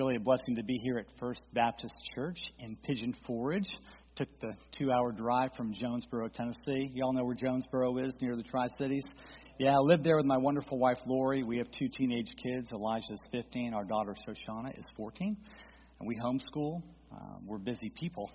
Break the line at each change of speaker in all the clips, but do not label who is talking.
really a blessing to be here at First Baptist Church in Pigeon Forge. Took the two hour drive from Jonesborough, Tennessee. Y'all know where Jonesborough is, near the Tri Cities? Yeah, I live there with my wonderful wife, Lori. We have two teenage kids. Elijah is 15, our daughter, Shoshana, is 14. And we homeschool. Uh, we're busy people,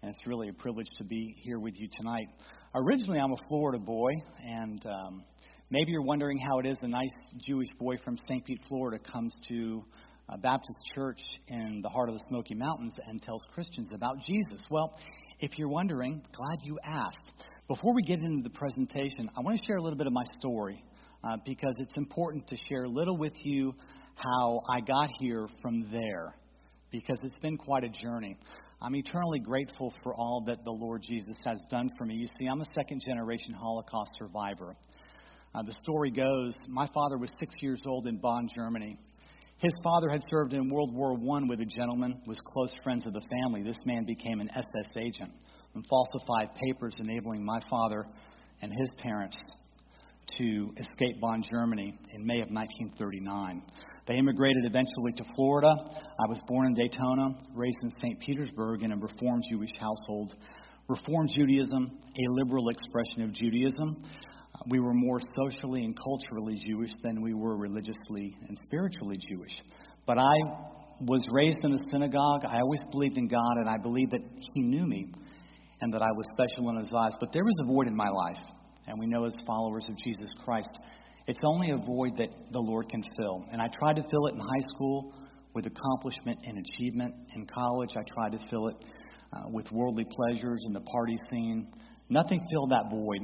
and it's really a privilege to be here with you tonight. Originally, I'm a Florida boy, and um, maybe you're wondering how it is a nice Jewish boy from St. Pete, Florida, comes to a Baptist church in the heart of the Smoky Mountains and tells Christians about Jesus. Well, if you're wondering, glad you asked. Before we get into the presentation, I want to share a little bit of my story uh, because it's important to share a little with you how I got here from there because it's been quite a journey. I'm eternally grateful for all that the Lord Jesus has done for me. You see, I'm a second generation Holocaust survivor. Uh, the story goes my father was six years old in Bonn, Germany. His father had served in World War I with a gentleman, was close friends of the family. This man became an SS agent and falsified papers enabling my father and his parents to escape Bonn, Germany in May of 1939. They immigrated eventually to Florida. I was born in Daytona, raised in St. Petersburg in a Reformed Jewish household. Reformed Judaism, a liberal expression of Judaism. We were more socially and culturally Jewish than we were religiously and spiritually Jewish. But I was raised in a synagogue. I always believed in God, and I believed that He knew me and that I was special in His eyes. But there was a void in my life, and we know as followers of Jesus Christ it's only a void that the Lord can fill. And I tried to fill it in high school with accomplishment and achievement. In college, I tried to fill it uh, with worldly pleasures and the party scene. Nothing filled that void.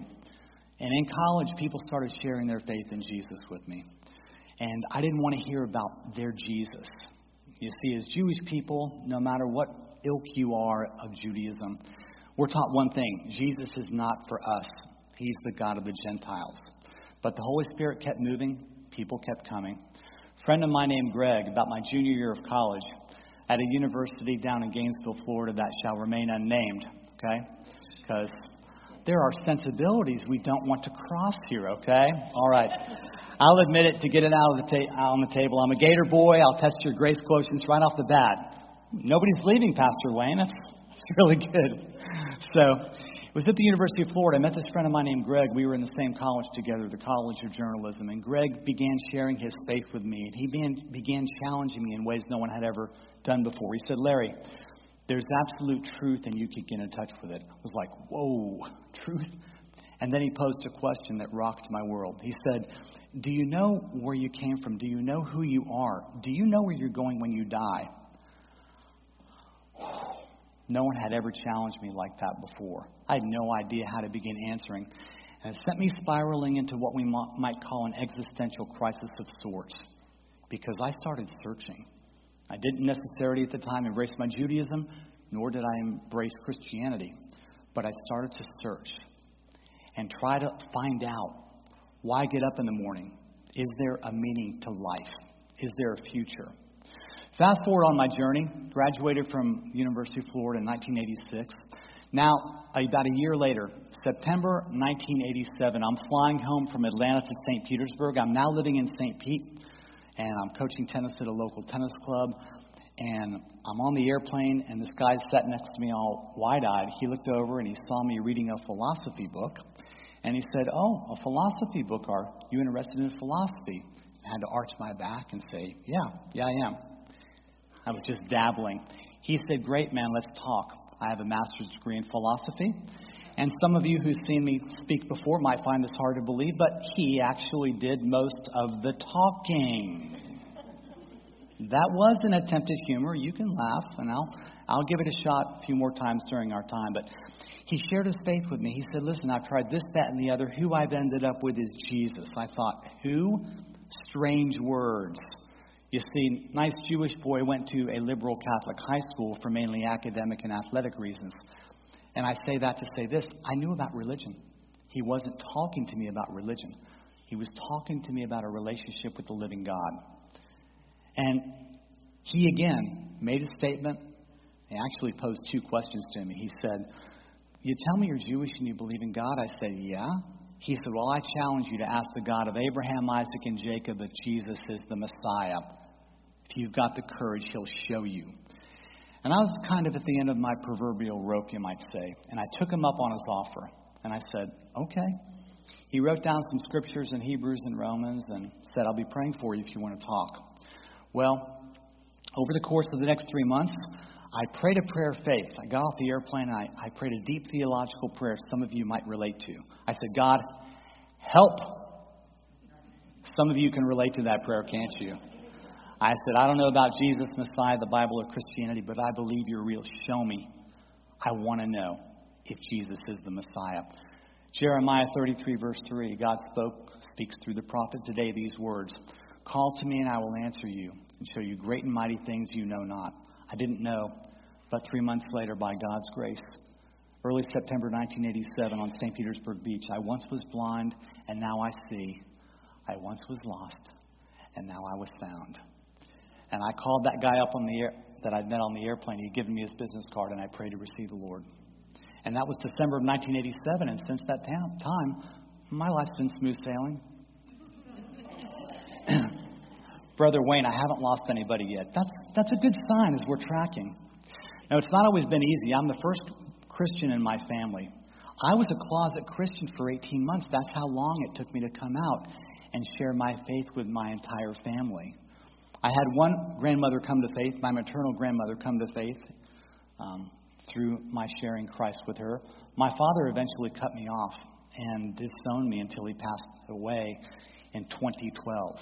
And in college, people started sharing their faith in Jesus with me. And I didn't want to hear about their Jesus. You see, as Jewish people, no matter what ilk you are of Judaism, we're taught one thing Jesus is not for us, He's the God of the Gentiles. But the Holy Spirit kept moving, people kept coming. A friend of mine named Greg, about my junior year of college, at a university down in Gainesville, Florida, that shall remain unnamed, okay? Because there are sensibilities we don't want to cross here, okay? All right. I'll admit it to get it out, of the ta- out on the table. I'm a Gator boy. I'll test your grace quotients right off the bat. Nobody's leaving, Pastor Wayne. That's, really good. So, it was at the University of Florida. I met this friend of mine named Greg. We were in the same college together, the College of Journalism. And Greg began sharing his faith with me. And he began, began challenging me in ways no one had ever done before. He said, Larry, there's absolute truth and you could get in touch with it. I was like, whoa, truth? And then he posed a question that rocked my world. He said, Do you know where you came from? Do you know who you are? Do you know where you're going when you die? No one had ever challenged me like that before. I had no idea how to begin answering. And it sent me spiraling into what we might call an existential crisis of sorts because I started searching. I didn't necessarily at the time embrace my Judaism, nor did I embrace Christianity, but I started to search and try to find out why get up in the morning? Is there a meaning to life? Is there a future? Fast forward on my journey, graduated from University of Florida in 1986. Now, about a year later, September 1987, I'm flying home from Atlanta to St. Petersburg. I'm now living in St. Pete, and I'm coaching tennis at a local tennis club. And I'm on the airplane, and this guy sat next to me all wide eyed. He looked over and he saw me reading a philosophy book. And he said, Oh, a philosophy book. Are you interested in philosophy? I had to arch my back and say, Yeah, yeah, I am. I was just dabbling. He said, Great, man, let's talk. I have a master's degree in philosophy. And some of you who've seen me speak before might find this hard to believe, but he actually did most of the talking. That was an attempt at humor. You can laugh, and I'll, I'll give it a shot a few more times during our time. But he shared his faith with me. He said, Listen, I've tried this, that, and the other. Who I've ended up with is Jesus. I thought, Who? Strange words. You see, nice Jewish boy went to a liberal Catholic high school for mainly academic and athletic reasons. And I say that to say this I knew about religion. He wasn't talking to me about religion, he was talking to me about a relationship with the living God. And he again made a statement. He actually posed two questions to me. He said, You tell me you're Jewish and you believe in God? I said, Yeah. He said, Well, I challenge you to ask the God of Abraham, Isaac, and Jacob if Jesus is the Messiah. If you've got the courage, He'll show you. And I was kind of at the end of my proverbial rope, you might say. And I took him up on his offer. And I said, okay. He wrote down some scriptures in Hebrews and Romans and said, I'll be praying for you if you want to talk. Well, over the course of the next three months, I prayed a prayer of faith. I got off the airplane and I, I prayed a deep theological prayer some of you might relate to. I said, God, help. Some of you can relate to that prayer, can't you? I said, I don't know about Jesus, Messiah, the Bible, or Christianity, but I believe you're real. Show me. I want to know if Jesus is the Messiah. Jeremiah 33, verse 3, God spoke, speaks through the prophet today these words Call to me, and I will answer you, and show you great and mighty things you know not. I didn't know, but three months later, by God's grace, early September 1987 on St. Petersburg Beach, I once was blind, and now I see. I once was lost, and now I was found. And I called that guy up on the air that I'd met on the airplane. He'd given me his business card, and I prayed to receive the Lord. And that was December of 1987. And since that time, my life's been smooth sailing. Brother Wayne, I haven't lost anybody yet. That's, that's a good sign as we're tracking. Now, it's not always been easy. I'm the first Christian in my family. I was a closet Christian for 18 months. That's how long it took me to come out and share my faith with my entire family. I had one grandmother come to faith, my maternal grandmother come to faith um, through my sharing Christ with her. My father eventually cut me off and disowned me until he passed away in 2012.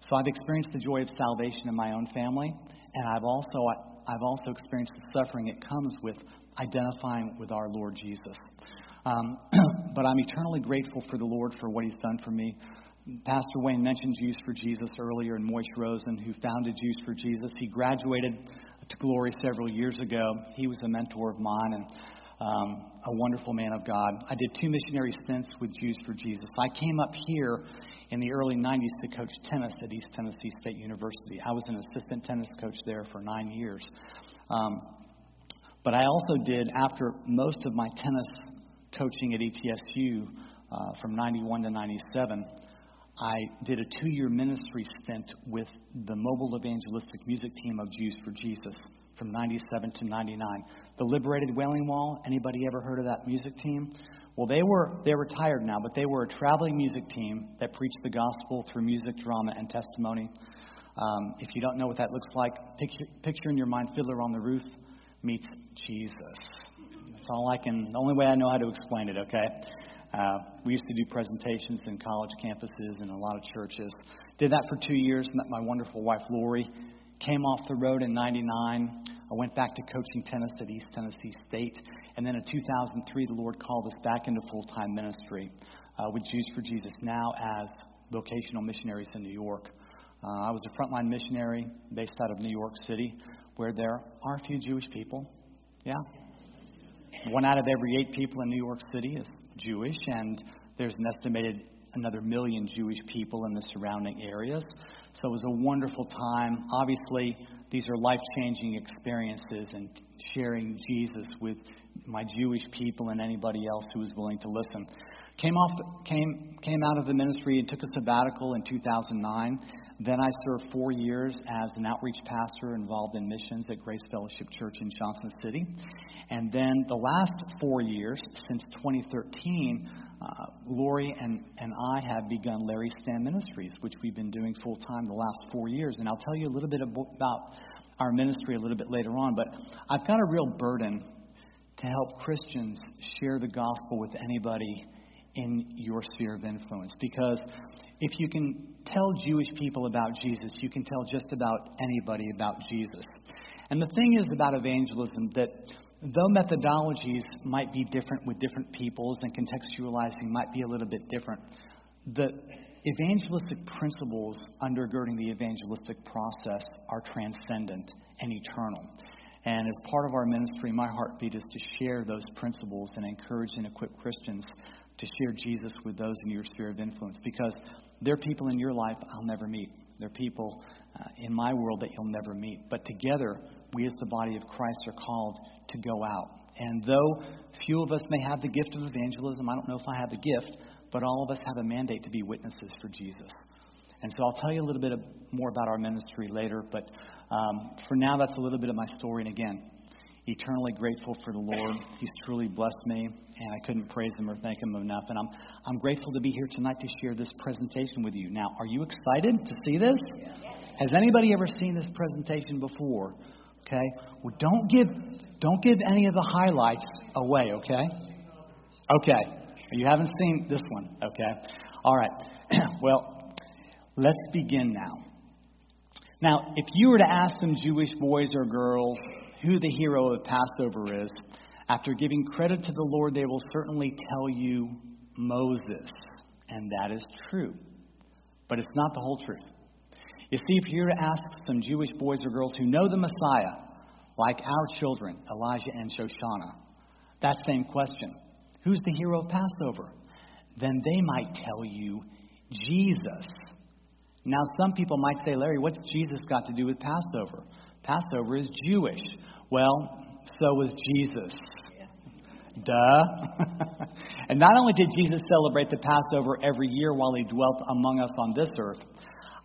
So I've experienced the joy of salvation in my own family, and I've also I've also experienced the suffering it comes with identifying with our Lord Jesus. Um, but I'm eternally grateful for the Lord for what He's done for me. Pastor Wayne mentioned Jews for Jesus earlier, and Moishe Rosen, who founded Jews for Jesus. He graduated to glory several years ago. He was a mentor of mine and um, a wonderful man of God. I did two missionary stints with Jews for Jesus. I came up here in the early 90s to coach tennis at East Tennessee State University. I was an assistant tennis coach there for nine years. Um, but I also did, after most of my tennis coaching at ETSU uh, from 91 to 97, I did a two year ministry stint with the mobile evangelistic music team of Jews for Jesus from 97 to 99. The Liberated Wailing Wall, anybody ever heard of that music team? Well, they were they're retired now, but they were a traveling music team that preached the gospel through music, drama, and testimony. Um, if you don't know what that looks like, picture, picture in your mind Fiddler on the Roof meets Jesus. That's all I can. The only way I know how to explain it. Okay. Uh, we used to do presentations in college campuses and a lot of churches. Did that for two years. Met my wonderful wife Lori. Came off the road in '99. I went back to coaching tennis at East Tennessee State. And then in 2003, the Lord called us back into full time ministry uh, with Jews for Jesus, now as vocational missionaries in New York. Uh, I was a frontline missionary based out of New York City, where there are a few Jewish people. Yeah. One out of every eight people in New York City is Jewish, and there's an estimated another million Jewish people in the surrounding areas. So it was a wonderful time. Obviously, these are life changing experiences, and sharing Jesus with my Jewish people and anybody else who was willing to listen. Came off, came came out of the ministry and took a sabbatical in 2009. Then I served four years as an outreach pastor involved in missions at Grace Fellowship Church in Johnson City. And then the last four years, since 2013, uh, Lori and, and I have begun Larry Stamm Ministries, which we've been doing full time the last four years. And I'll tell you a little bit about our ministry a little bit later on. But I've got a real burden to help Christians share the gospel with anybody in your sphere of influence. Because if you can tell Jewish people about Jesus, you can tell just about anybody about Jesus. And the thing is about evangelism that though methodologies might be different with different peoples and contextualizing might be a little bit different, the evangelistic principles undergirding the evangelistic process are transcendent and eternal. And as part of our ministry, my heartbeat is to share those principles and encourage and equip Christians to share Jesus with those in your sphere of influence because there are people in your life I'll never meet. There are people uh, in my world that you'll never meet. But together, we as the body of Christ are called to go out. And though few of us may have the gift of evangelism, I don't know if I have the gift, but all of us have a mandate to be witnesses for Jesus. And so I'll tell you a little bit more about our ministry later, but um, for now, that's a little bit of my story. And again, eternally grateful for the Lord. He's truly blessed me, and I couldn't praise Him or thank Him enough. And I'm, I'm grateful to be here tonight to share this presentation with you. Now, are you excited to see this? Has anybody ever seen this presentation before? Okay. Well, don't give don't give any of the highlights away. Okay. Okay. You haven't seen this one. Okay. All right. well, let's begin now. Now, if you were to ask some Jewish boys or girls who the hero of Passover is, after giving credit to the Lord, they will certainly tell you Moses. And that is true. But it's not the whole truth. You see, if you were to ask some Jewish boys or girls who know the Messiah, like our children, Elijah and Shoshana, that same question who's the hero of Passover? Then they might tell you Jesus. Now, some people might say, Larry, what's Jesus got to do with Passover? Passover is Jewish. Well, so was Jesus. Duh. and not only did Jesus celebrate the Passover every year while he dwelt among us on this earth,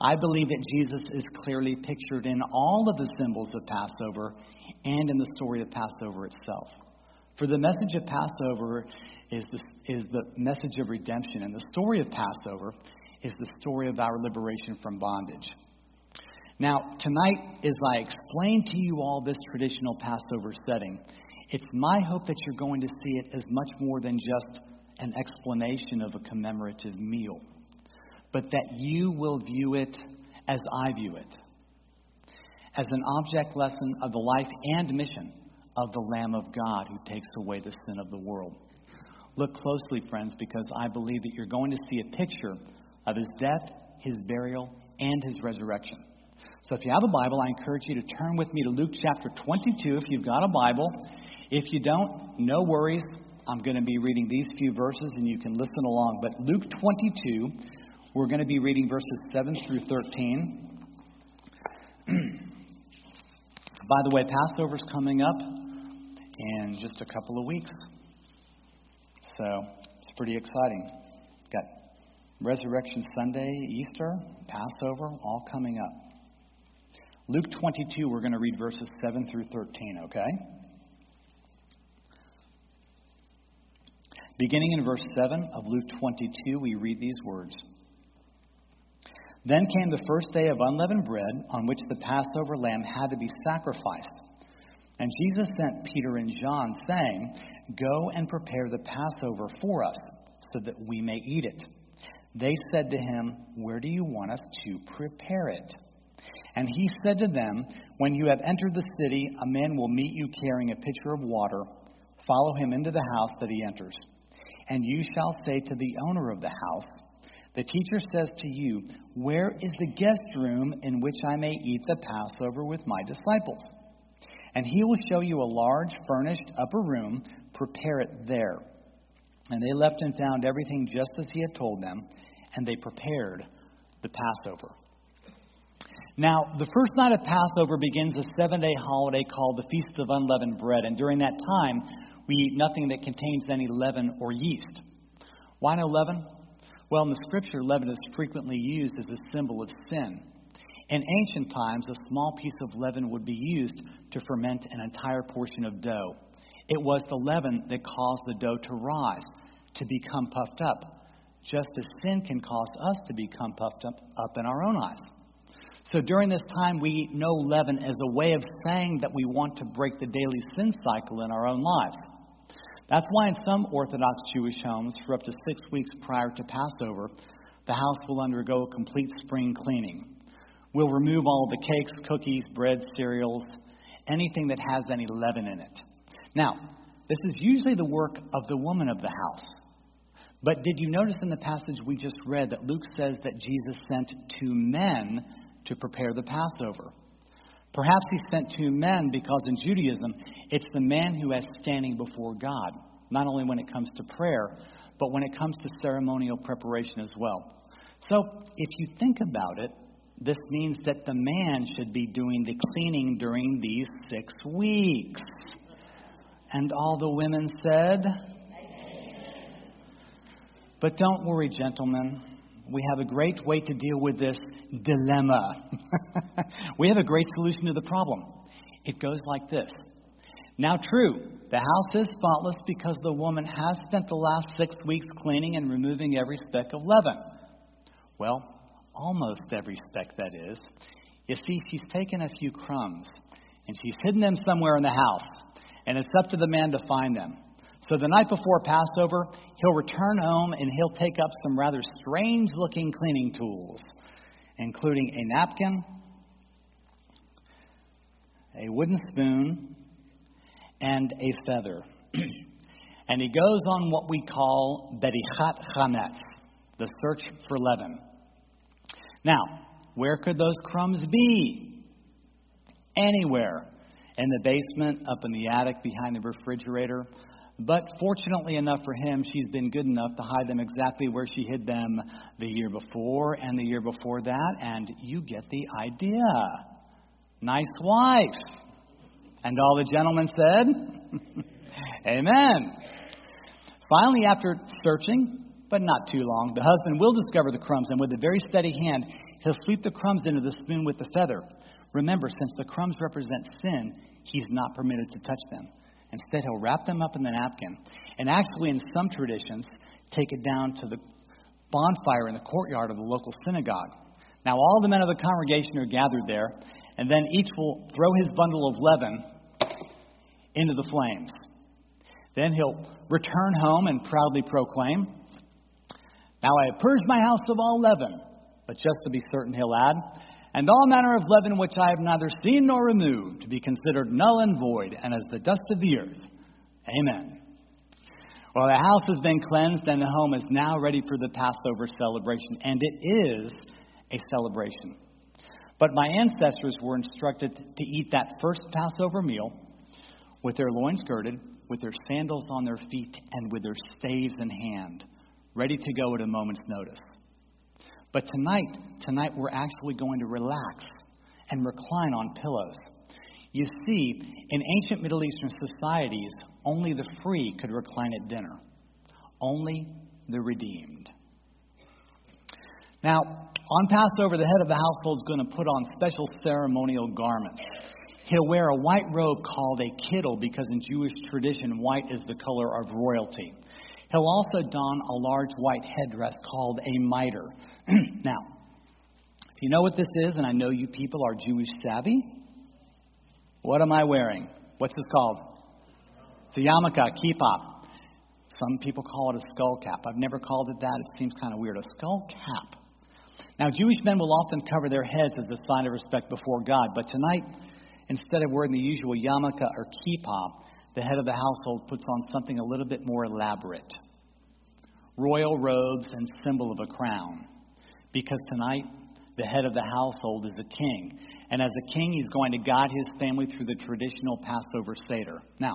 I believe that Jesus is clearly pictured in all of the symbols of Passover and in the story of Passover itself. For the message of Passover is the, is the message of redemption, and the story of Passover is the story of our liberation from bondage. Now, tonight, as I explain to you all this traditional Passover setting, it's my hope that you're going to see it as much more than just an explanation of a commemorative meal, but that you will view it as I view it as an object lesson of the life and mission of the Lamb of God who takes away the sin of the world. Look closely, friends, because I believe that you're going to see a picture of his death, his burial, and his resurrection. So if you have a Bible, I encourage you to turn with me to Luke chapter 22 if you've got a Bible. If you don't, no worries. I'm going to be reading these few verses and you can listen along. But Luke 22, we're going to be reading verses 7 through 13. By the way, Passover's coming up in just a couple of weeks. So it's pretty exciting. Got Resurrection Sunday, Easter, Passover, all coming up. Luke 22, we're going to read verses 7 through 13, okay? Beginning in verse 7 of Luke 22, we read these words. Then came the first day of unleavened bread, on which the Passover lamb had to be sacrificed. And Jesus sent Peter and John, saying, Go and prepare the Passover for us, so that we may eat it. They said to him, Where do you want us to prepare it? And he said to them, When you have entered the city, a man will meet you carrying a pitcher of water. Follow him into the house that he enters. And you shall say to the owner of the house, the teacher says to you, Where is the guest room in which I may eat the Passover with my disciples? And he will show you a large, furnished upper room. Prepare it there. And they left and found everything just as he had told them, and they prepared the Passover. Now, the first night of Passover begins a seven day holiday called the Feast of Unleavened Bread. And during that time, we eat nothing that contains any leaven or yeast. Why no leaven? Well, in the scripture, leaven is frequently used as a symbol of sin. In ancient times, a small piece of leaven would be used to ferment an entire portion of dough. It was the leaven that caused the dough to rise, to become puffed up, just as sin can cause us to become puffed up, up in our own eyes. So during this time, we eat no leaven as a way of saying that we want to break the daily sin cycle in our own lives. That's why in some Orthodox Jewish homes, for up to six weeks prior to Passover, the house will undergo a complete spring cleaning. We'll remove all the cakes, cookies, bread, cereals, anything that has any leaven in it. Now, this is usually the work of the woman of the house. But did you notice in the passage we just read that Luke says that Jesus sent two men to prepare the Passover? Perhaps he sent two men because in Judaism, it's the man who has standing before God, not only when it comes to prayer, but when it comes to ceremonial preparation as well. So if you think about it, this means that the man should be doing the cleaning during these six weeks. And all the women said, But don't worry, gentlemen. We have a great way to deal with this dilemma. we have a great solution to the problem. It goes like this. Now, true, the house is spotless because the woman has spent the last six weeks cleaning and removing every speck of leaven. Well, almost every speck, that is. You see, she's taken a few crumbs and she's hidden them somewhere in the house, and it's up to the man to find them. So the night before Passover, he'll return home and he'll take up some rather strange looking cleaning tools, including a napkin, a wooden spoon, and a feather. and he goes on what we call Bedikat Chametz, the search for leaven. Now, where could those crumbs be? Anywhere. In the basement, up in the attic, behind the refrigerator. But fortunately enough for him, she's been good enough to hide them exactly where she hid them the year before and the year before that, and you get the idea. Nice wife. And all the gentlemen said, Amen. Finally, after searching, but not too long, the husband will discover the crumbs, and with a very steady hand, he'll sweep the crumbs into the spoon with the feather. Remember, since the crumbs represent sin, he's not permitted to touch them. Instead, he'll wrap them up in the napkin, and actually, in some traditions, take it down to the bonfire in the courtyard of the local synagogue. Now, all the men of the congregation are gathered there, and then each will throw his bundle of leaven into the flames. Then he'll return home and proudly proclaim, Now I have purged my house of all leaven. But just to be certain, he'll add, And all manner of leaven which I have neither seen nor removed, to be considered null and void, and as the dust of the earth. Amen. Well, the house has been cleansed, and the home is now ready for the Passover celebration. And it is a celebration. But my ancestors were instructed to eat that first Passover meal with their loins girded, with their sandals on their feet, and with their staves in hand, ready to go at a moment's notice. But tonight, tonight we're actually going to relax and recline on pillows. You see, in ancient Middle Eastern societies, only the free could recline at dinner, only the redeemed. Now, on Passover, the head of the household is going to put on special ceremonial garments. He'll wear a white robe called a kittel because in Jewish tradition, white is the color of royalty. He'll also don a large white headdress called a mitre. now, if you know what this is, and I know you people are Jewish savvy, what am I wearing? What's this called? It's a yarmulke, kippah. Some people call it a skull cap. I've never called it that. It seems kind of weird. A skull cap. Now, Jewish men will often cover their heads as a sign of respect before God, but tonight Instead of wearing the usual yarmulke or kippah, the head of the household puts on something a little bit more elaborate royal robes and symbol of a crown. Because tonight, the head of the household is a king. And as a king, he's going to guide his family through the traditional Passover Seder. Now,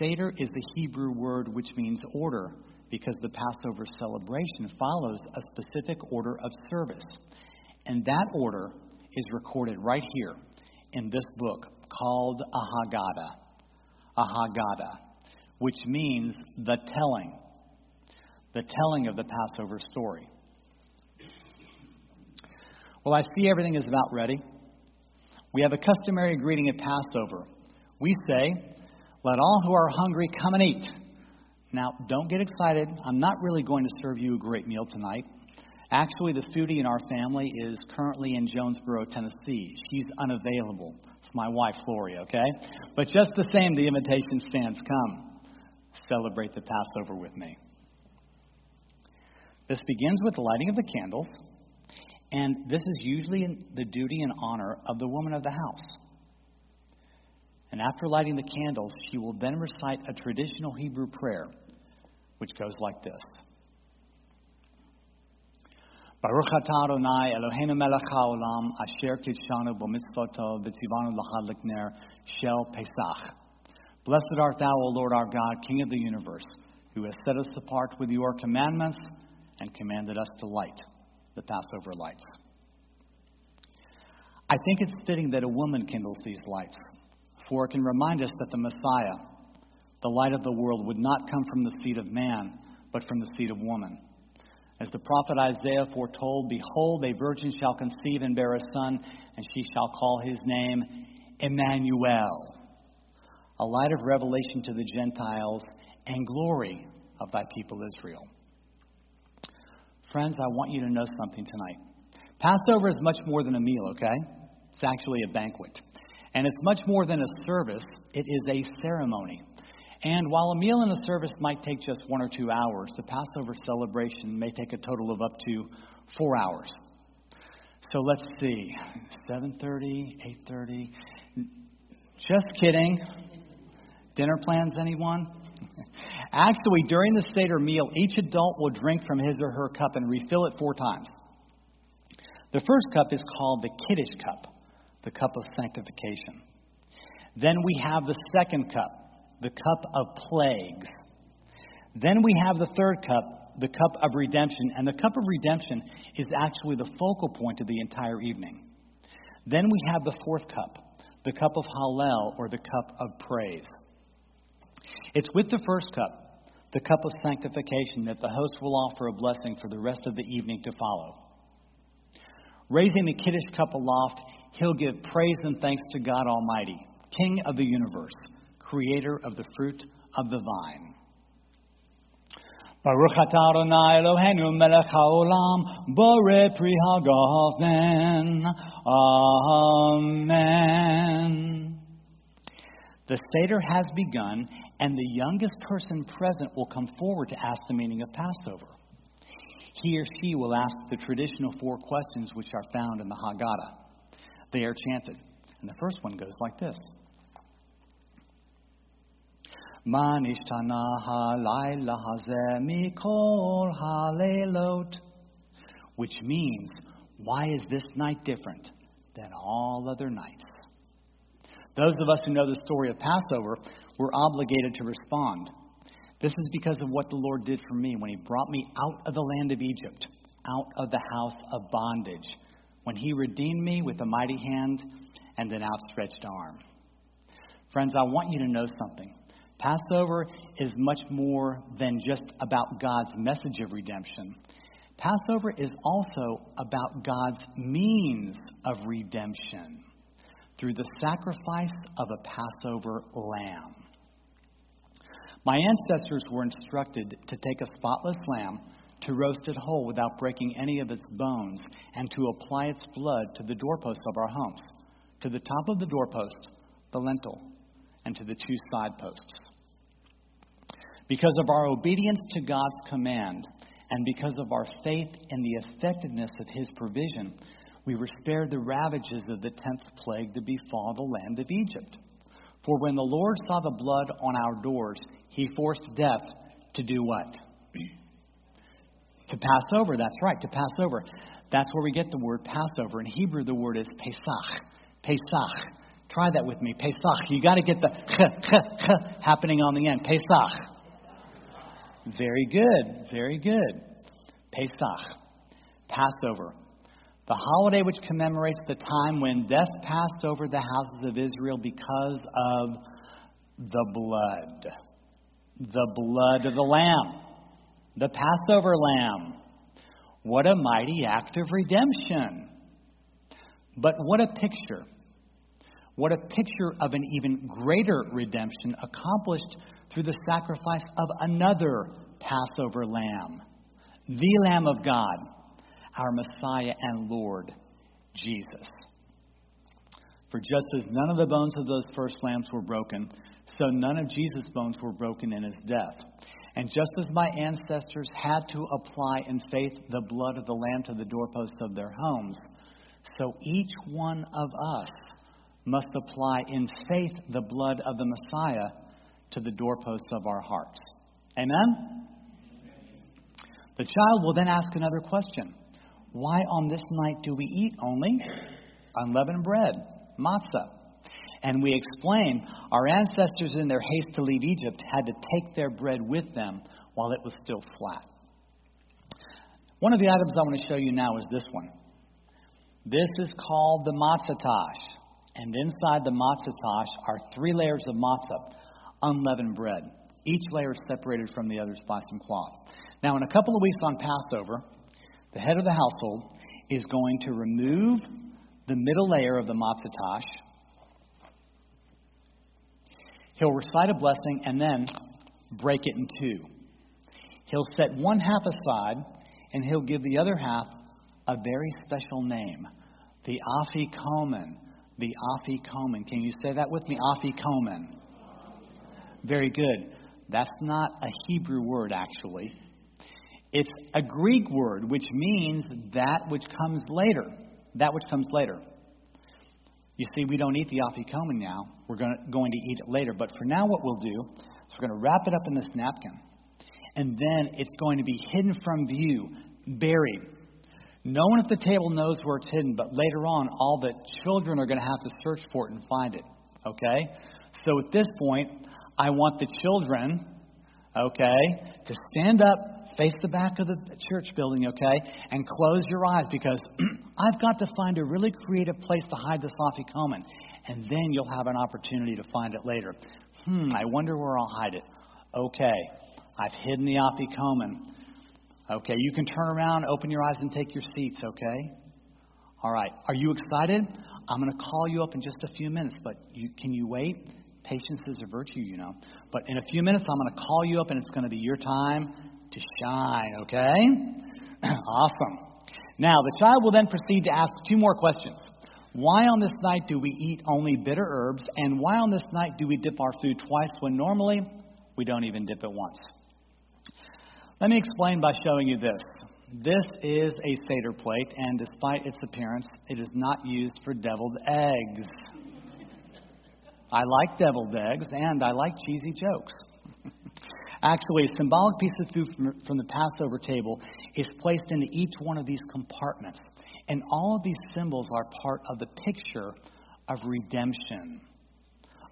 Seder is a Hebrew word which means order because the Passover celebration follows a specific order of service. And that order is recorded right here in this book called a Haggadah. A Haggadah, which means the telling, the telling of the Passover story. Well, I see everything is about ready. We have a customary greeting at Passover. We say, Let all who are hungry come and eat. Now, don't get excited. I'm not really going to serve you a great meal tonight. Actually, the foodie in our family is currently in Jonesborough, Tennessee. She's unavailable. It's my wife, Lori, okay? But just the same, the invitation stands. Come, celebrate the Passover with me. This begins with the lighting of the candles, and this is usually the duty and honor of the woman of the house. And after lighting the candles, she will then recite a traditional Hebrew prayer, which goes like this. Baruch atah Adonai Eloheinu melech haolam asher kidshanu b'mitzvoto v'tzivanu l'chad l'kner shel Pesach. Blessed art thou, O Lord our God, King of the universe, who has set us apart with your commandments and commanded us to light the Passover lights. I think it's fitting that a woman kindles these lights, for it can remind us that the Messiah, the light of the world, would not come from the seed of man, but from the seed of woman. As the prophet Isaiah foretold, Behold, a virgin shall conceive and bear a son, and she shall call his name Emmanuel, a light of revelation to the Gentiles and glory of thy people Israel. Friends, I want you to know something tonight. Passover is much more than a meal, okay? It's actually a banquet. And it's much more than a service, it is a ceremony. And while a meal and a service might take just one or two hours, the Passover celebration may take a total of up to four hours. So let's see, 7:30, 8:30. Just kidding. Dinner plans, anyone? Actually, during the Seder meal, each adult will drink from his or her cup and refill it four times. The first cup is called the Kiddush cup, the cup of sanctification. Then we have the second cup, the cup of plagues. Then we have the third cup, the cup of redemption. And the cup of redemption is actually the focal point of the entire evening. Then we have the fourth cup, the cup of Hallel, or the cup of praise. It's with the first cup, the cup of sanctification, that the host will offer a blessing for the rest of the evening to follow. Raising the Kiddush cup aloft, he'll give praise and thanks to God Almighty, King of the universe, creator of the fruit of the vine. Baruch atah Adonai Eloheinu melech haolam borei pri. Amen. The Seder has begun, and the youngest person present will come forward to ask the meaning of Passover. He or she will ask the traditional four questions which are found in the Haggadah. They are chanted. And the first one goes like this which means, why is this night different than all other nights? Those of us who know the story of Passover, we're obligated to respond. This is because of what the Lord did for me when He brought me out of the land of Egypt, out of the house of bondage, when He redeemed me with a mighty hand and an outstretched arm. Friends, I want you to know something. Passover is much more than just about God's message of redemption. Passover is also about God's means of redemption through the sacrifice of a Passover lamb. My ancestors were instructed to take a spotless lamb, to roast it whole without breaking any of its bones, and to apply its blood to the doorposts of our homes, to the top of the doorpost, the lintel, and to the two side posts. Because of our obedience to God's command, and because of our faith in the effectiveness of His provision, we were spared the ravages of the tenth plague to befall the land of Egypt. For when the Lord saw the blood on our doors, He forced death to do what? to pass over. That's right, to pass over. That's where we get the word Passover. In Hebrew, the word is Pesach. Pesach. Try that with me. Pesach. You got to get the ch, ch, ch happening on the end. Pesach. Very good. Very good. Pesach. Passover. The holiday which commemorates the time when death passed over the houses of Israel because of the blood. The blood of the Lamb. The Passover Lamb. What a mighty act of redemption. But what a picture. What a picture of an even greater redemption accomplished through the sacrifice of another Passover lamb, the Lamb of God, our Messiah and Lord, Jesus. For just as none of the bones of those first lambs were broken, so none of Jesus' bones were broken in his death. And just as my ancestors had to apply in faith the blood of the Lamb to the doorposts of their homes, so each one of us must apply in faith the blood of the Messiah to the doorposts of our hearts. Amen? The child will then ask another question Why on this night do we eat only unleavened bread, matzah? And we explain our ancestors, in their haste to leave Egypt, had to take their bread with them while it was still flat. One of the items I want to show you now is this one. This is called the matzah tash. And inside the matzah tash are three layers of matzah, unleavened bread. Each layer is separated from the others by some cloth. Now, in a couple of weeks on Passover, the head of the household is going to remove the middle layer of the matzah tash. He'll recite a blessing and then break it in two. He'll set one half aside and he'll give the other half a very special name the Afikomen. The Afikomen. Can you say that with me? Afikomen. Very good. That's not a Hebrew word, actually. It's a Greek word, which means that which comes later. That which comes later. You see, we don't eat the afikomen now. We're going to, going to eat it later. But for now, what we'll do is we're going to wrap it up in this napkin. And then it's going to be hidden from view, buried. No one at the table knows where it's hidden, but later on, all the children are going to have to search for it and find it. Okay? So at this point, I want the children, okay, to stand up, face the back of the church building, okay, and close your eyes because I've got to find a really creative place to hide this afikomen, and then you'll have an opportunity to find it later. Hmm, I wonder where I'll hide it. Okay, I've hidden the afikomen. Okay, you can turn around, open your eyes, and take your seats, okay? All right, are you excited? I'm going to call you up in just a few minutes, but you, can you wait? Patience is a virtue, you know. But in a few minutes, I'm going to call you up, and it's going to be your time to shine, okay? awesome. Now, the child will then proceed to ask two more questions. Why on this night do we eat only bitter herbs? And why on this night do we dip our food twice when normally we don't even dip it once? Let me explain by showing you this. This is a Seder plate, and despite its appearance, it is not used for deviled eggs. I like deviled eggs, and I like cheesy jokes. Actually, a symbolic piece of food from, from the Passover table is placed into each one of these compartments. And all of these symbols are part of the picture of redemption.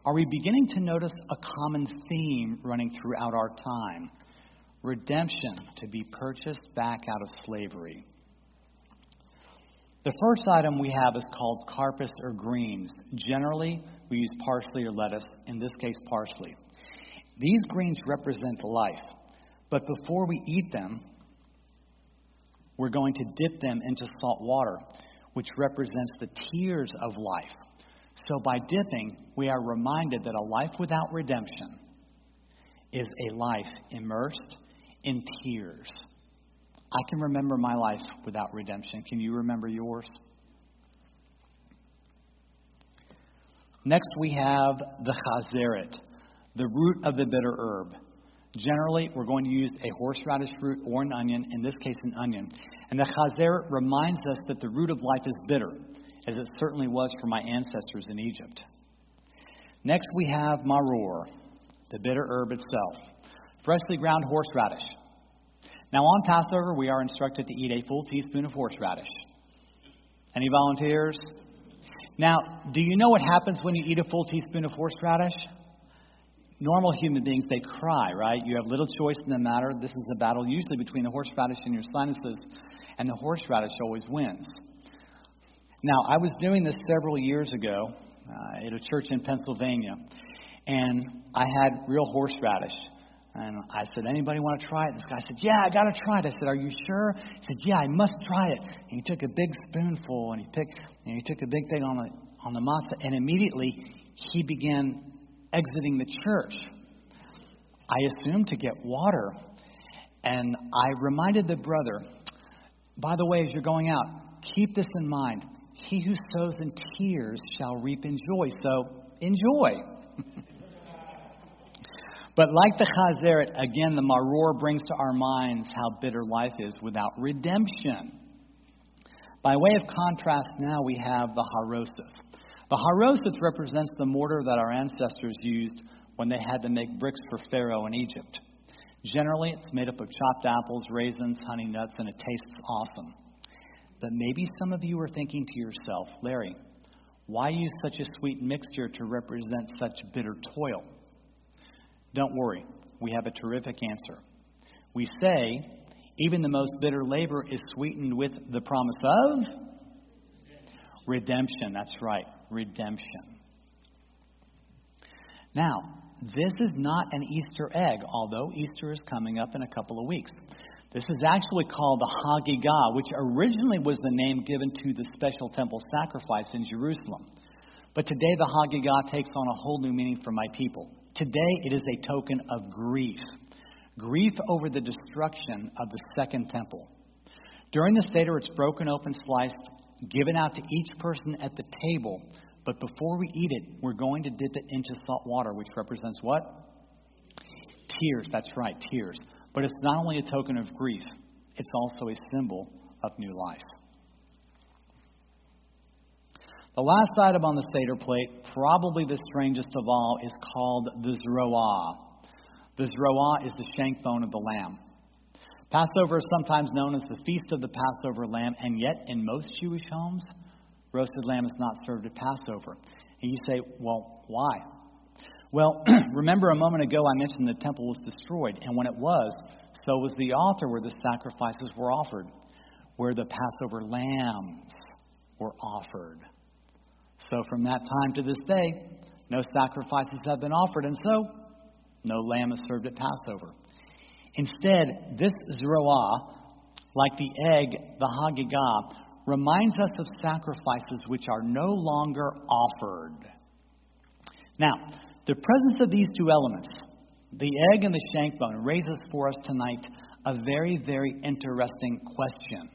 Are we beginning to notice a common theme running throughout our time? Redemption, to be purchased back out of slavery. The first item we have is called karpas or greens. Generally, we use parsley or lettuce, in this case, parsley. These greens represent life, but before we eat them, we're going to dip them into salt water, which represents the tears of life. So by dipping, we are reminded that a life without redemption is a life immersed in tears. I can remember my life without redemption. Can you remember yours? Next, we have the chazeret, the root of the bitter herb. Generally, we're going to use a horseradish root or an onion, in this case, an onion. And the chazeret reminds us that the root of life is bitter, as it certainly was for my ancestors in Egypt. Next, we have maror, the bitter herb itself, freshly ground horseradish. Now, on Passover, we are instructed to eat a full teaspoon of horseradish. Any volunteers? Now, do you know what happens when you eat a full teaspoon of horseradish? Normal human beings, they cry, right? You have little choice in the matter. This is a battle usually between the horseradish and your sinuses, and the horseradish always wins. Now, I was doing this several years ago uh, at a church in Pennsylvania, and I had real horseradish. And I said, anybody want to try it? This guy said, yeah, I got to try it. I said, are you sure? He said, yeah, I must try it. And he took a big spoonful and he picked, and he took a big thing on the on the matzah, and immediately he began exiting the church. I assumed to get water, and I reminded the brother, by the way, as you're going out, keep this in mind. He who sows in tears shall reap in joy. So enjoy. But like the Chazeret, again, the Maror brings to our minds how bitter life is without redemption. By way of contrast, now we have the Haroseth. The Haroseth represents the mortar that our ancestors used when they had to make bricks for Pharaoh in Egypt. Generally, it's made up of chopped apples, raisins, honey nuts, and it tastes awesome. But maybe some of you are thinking to yourself, Larry, why use such a sweet mixture to represent such bitter toil? Don't worry, we have a terrific answer. We say, even the most bitter labor is sweetened with the promise of redemption. That's right, redemption. Now, this is not an Easter egg, although Easter is coming up in a couple of weeks. This is actually called the Hagigah, which originally was the name given to the special temple sacrifice in Jerusalem. But today the Hagigah takes on a whole new meaning for my people. Today it is a token of grief grief over the destruction of the second temple. During the Seder, it's broken open, sliced, given out to each person at the table. But before we eat it, we're going to dip it into salt water, which represents what? Tears. That's right, tears. But it's not only a token of grief, it's also a symbol of new life. The last item on the Seder plate, probably the strangest of all, is called the Zroah. The Zroah is the shank bone of the lamb. Passover is sometimes known as the Feast of the Passover Lamb, and yet in most Jewish homes, roasted lamb is not served at Passover. And you say, well, why? Well, remember a moment ago I mentioned the temple was destroyed, and when it was, so was the altar where the sacrifices were offered, where the Passover lambs were offered. So from that time to this day, no sacrifices have been offered, and so no lamb is served at Passover. Instead, this Zroah, like the egg, the Hagigah, reminds us of sacrifices which are no longer offered. Now, the presence of these two elements, the egg and the shank bone, raises for us tonight a very, very interesting question.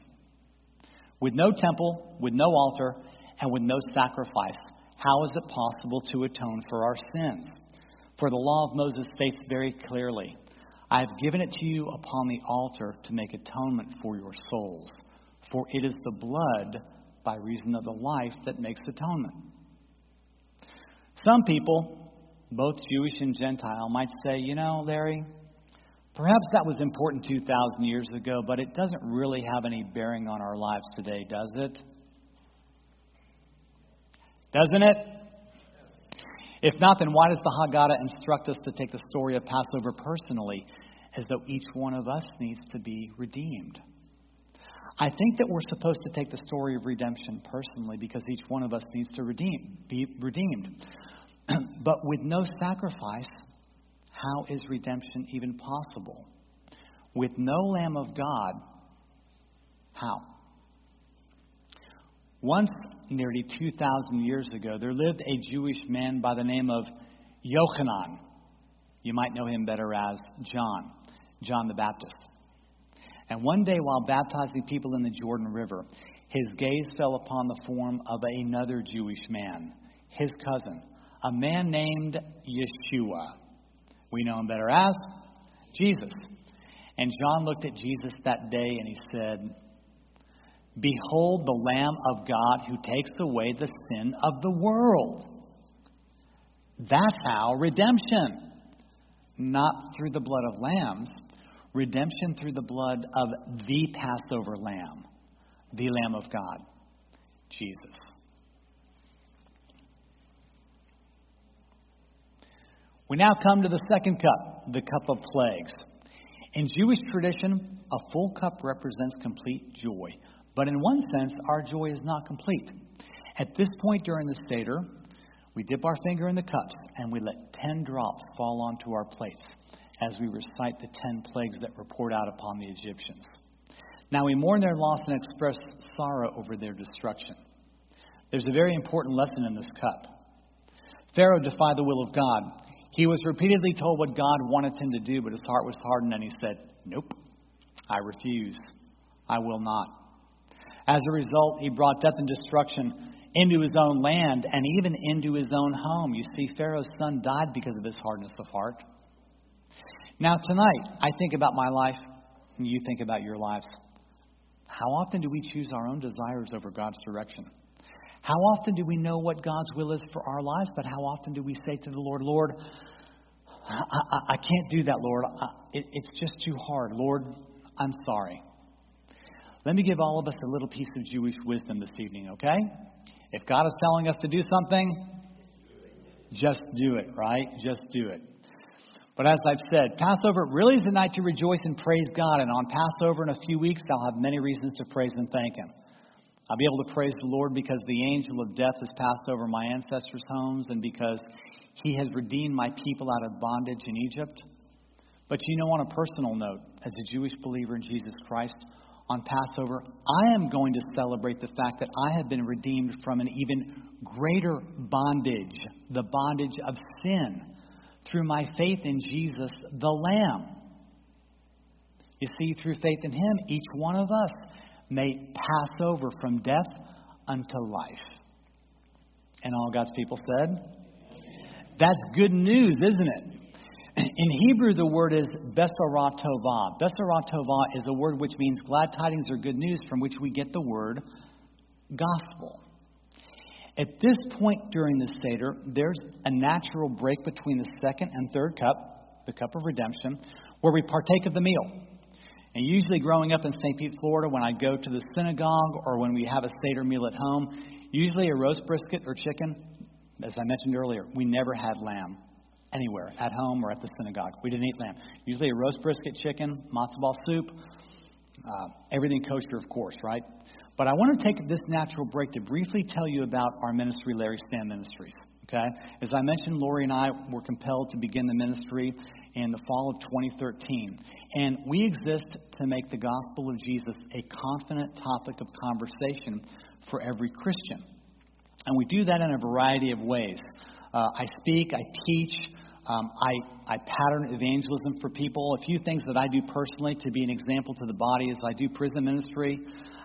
With no temple, with no altar, and with no sacrifice, how is it possible to atone for our sins? For the law of Moses states very clearly, I have given it to you upon the altar to make atonement for your souls. For it is the blood by reason of the life that makes atonement. Some people, both Jewish and Gentile, might say, you know, Larry, perhaps that was important 2,000 years ago, but it doesn't really have any bearing on our lives today, does it? Doesn't it? If not, then why does the Haggadah instruct us to take the story of Passover personally, as though each one of us needs to be redeemed? I think that we're supposed to take the story of redemption personally because each one of us needs to redeem, be redeemed. but with no sacrifice, how is redemption even possible? With no Lamb of God, how? Once, nearly 2,000 years ago, there lived a Jewish man by the name of Yochanan. You might know him better as John, John the Baptist. And one day, while baptizing people in the Jordan River, his gaze fell upon the form of another Jewish man, his cousin, a man named Yeshua. We know him better as Jesus. And John looked at Jesus that day and he said, Behold the Lamb of God who takes away the sin of the world. That's how redemption. Not through the blood of lambs, redemption through the blood of the Passover Lamb, the Lamb of God, Jesus. We now come to the second cup, the cup of plagues. In Jewish tradition, a full cup represents complete joy. But in one sense, our joy is not complete. At this point during the Seder, we dip our finger in the cups and we let 10 drops fall onto our plates as we recite the 10 plagues that were poured out upon the Egyptians. Now we mourn their loss and express sorrow over their destruction. There's a very important lesson in this cup. Pharaoh defied the will of God. He was repeatedly told what God wanted him to do, but his heart was hardened and he said, Nope, I refuse. I will not. As a result, he brought death and destruction into his own land and even into his own home. You see, Pharaoh's son died because of his hardness of heart. Now, tonight, I think about my life, and you think about your lives. How often do we choose our own desires over God's direction? How often do we know what God's will is for our lives, but how often do we say to the Lord, Lord, I, I, I can't do that, Lord. I, it, it's just too hard. Lord, I'm sorry. Let me give all of us a little piece of Jewish wisdom this evening, okay? If God is telling us to do something, just do it, right? Just do it. But as I've said, Passover really is a night to rejoice and praise God. And on Passover in a few weeks, I'll have many reasons to praise and thank Him. I'll be able to praise the Lord because the angel of death has passed over my ancestors' homes and because He has redeemed my people out of bondage in Egypt. But you know, on a personal note, as a Jewish believer in Jesus Christ, on Passover, I am going to celebrate the fact that I have been redeemed from an even greater bondage, the bondage of sin, through my faith in Jesus, the Lamb. You see, through faith in Him, each one of us may pass over from death unto life. And all God's people said, That's good news, isn't it? In Hebrew, the word is. Besarat Tovah is a word which means glad tidings or good news, from which we get the word gospel. At this point during the Seder, there's a natural break between the second and third cup, the cup of redemption, where we partake of the meal. And usually, growing up in St. Pete, Florida, when I go to the synagogue or when we have a Seder meal at home, usually a roast brisket or chicken. As I mentioned earlier, we never had lamb anywhere, at home or at the synagogue. We didn't eat lamb. Usually a roast brisket chicken, matzo ball soup, uh, everything kosher, of course, right? But I want to take this natural break to briefly tell you about our ministry, Larry Stamm Ministries. Okay? As I mentioned, Lori and I were compelled to begin the ministry in the fall of 2013. And we exist to make the gospel of Jesus a confident topic of conversation for every Christian. And we do that in a variety of ways. Uh, I speak, I teach, um, I, I pattern evangelism for people. A few things that I do personally to be an example to the body is I do prison ministry.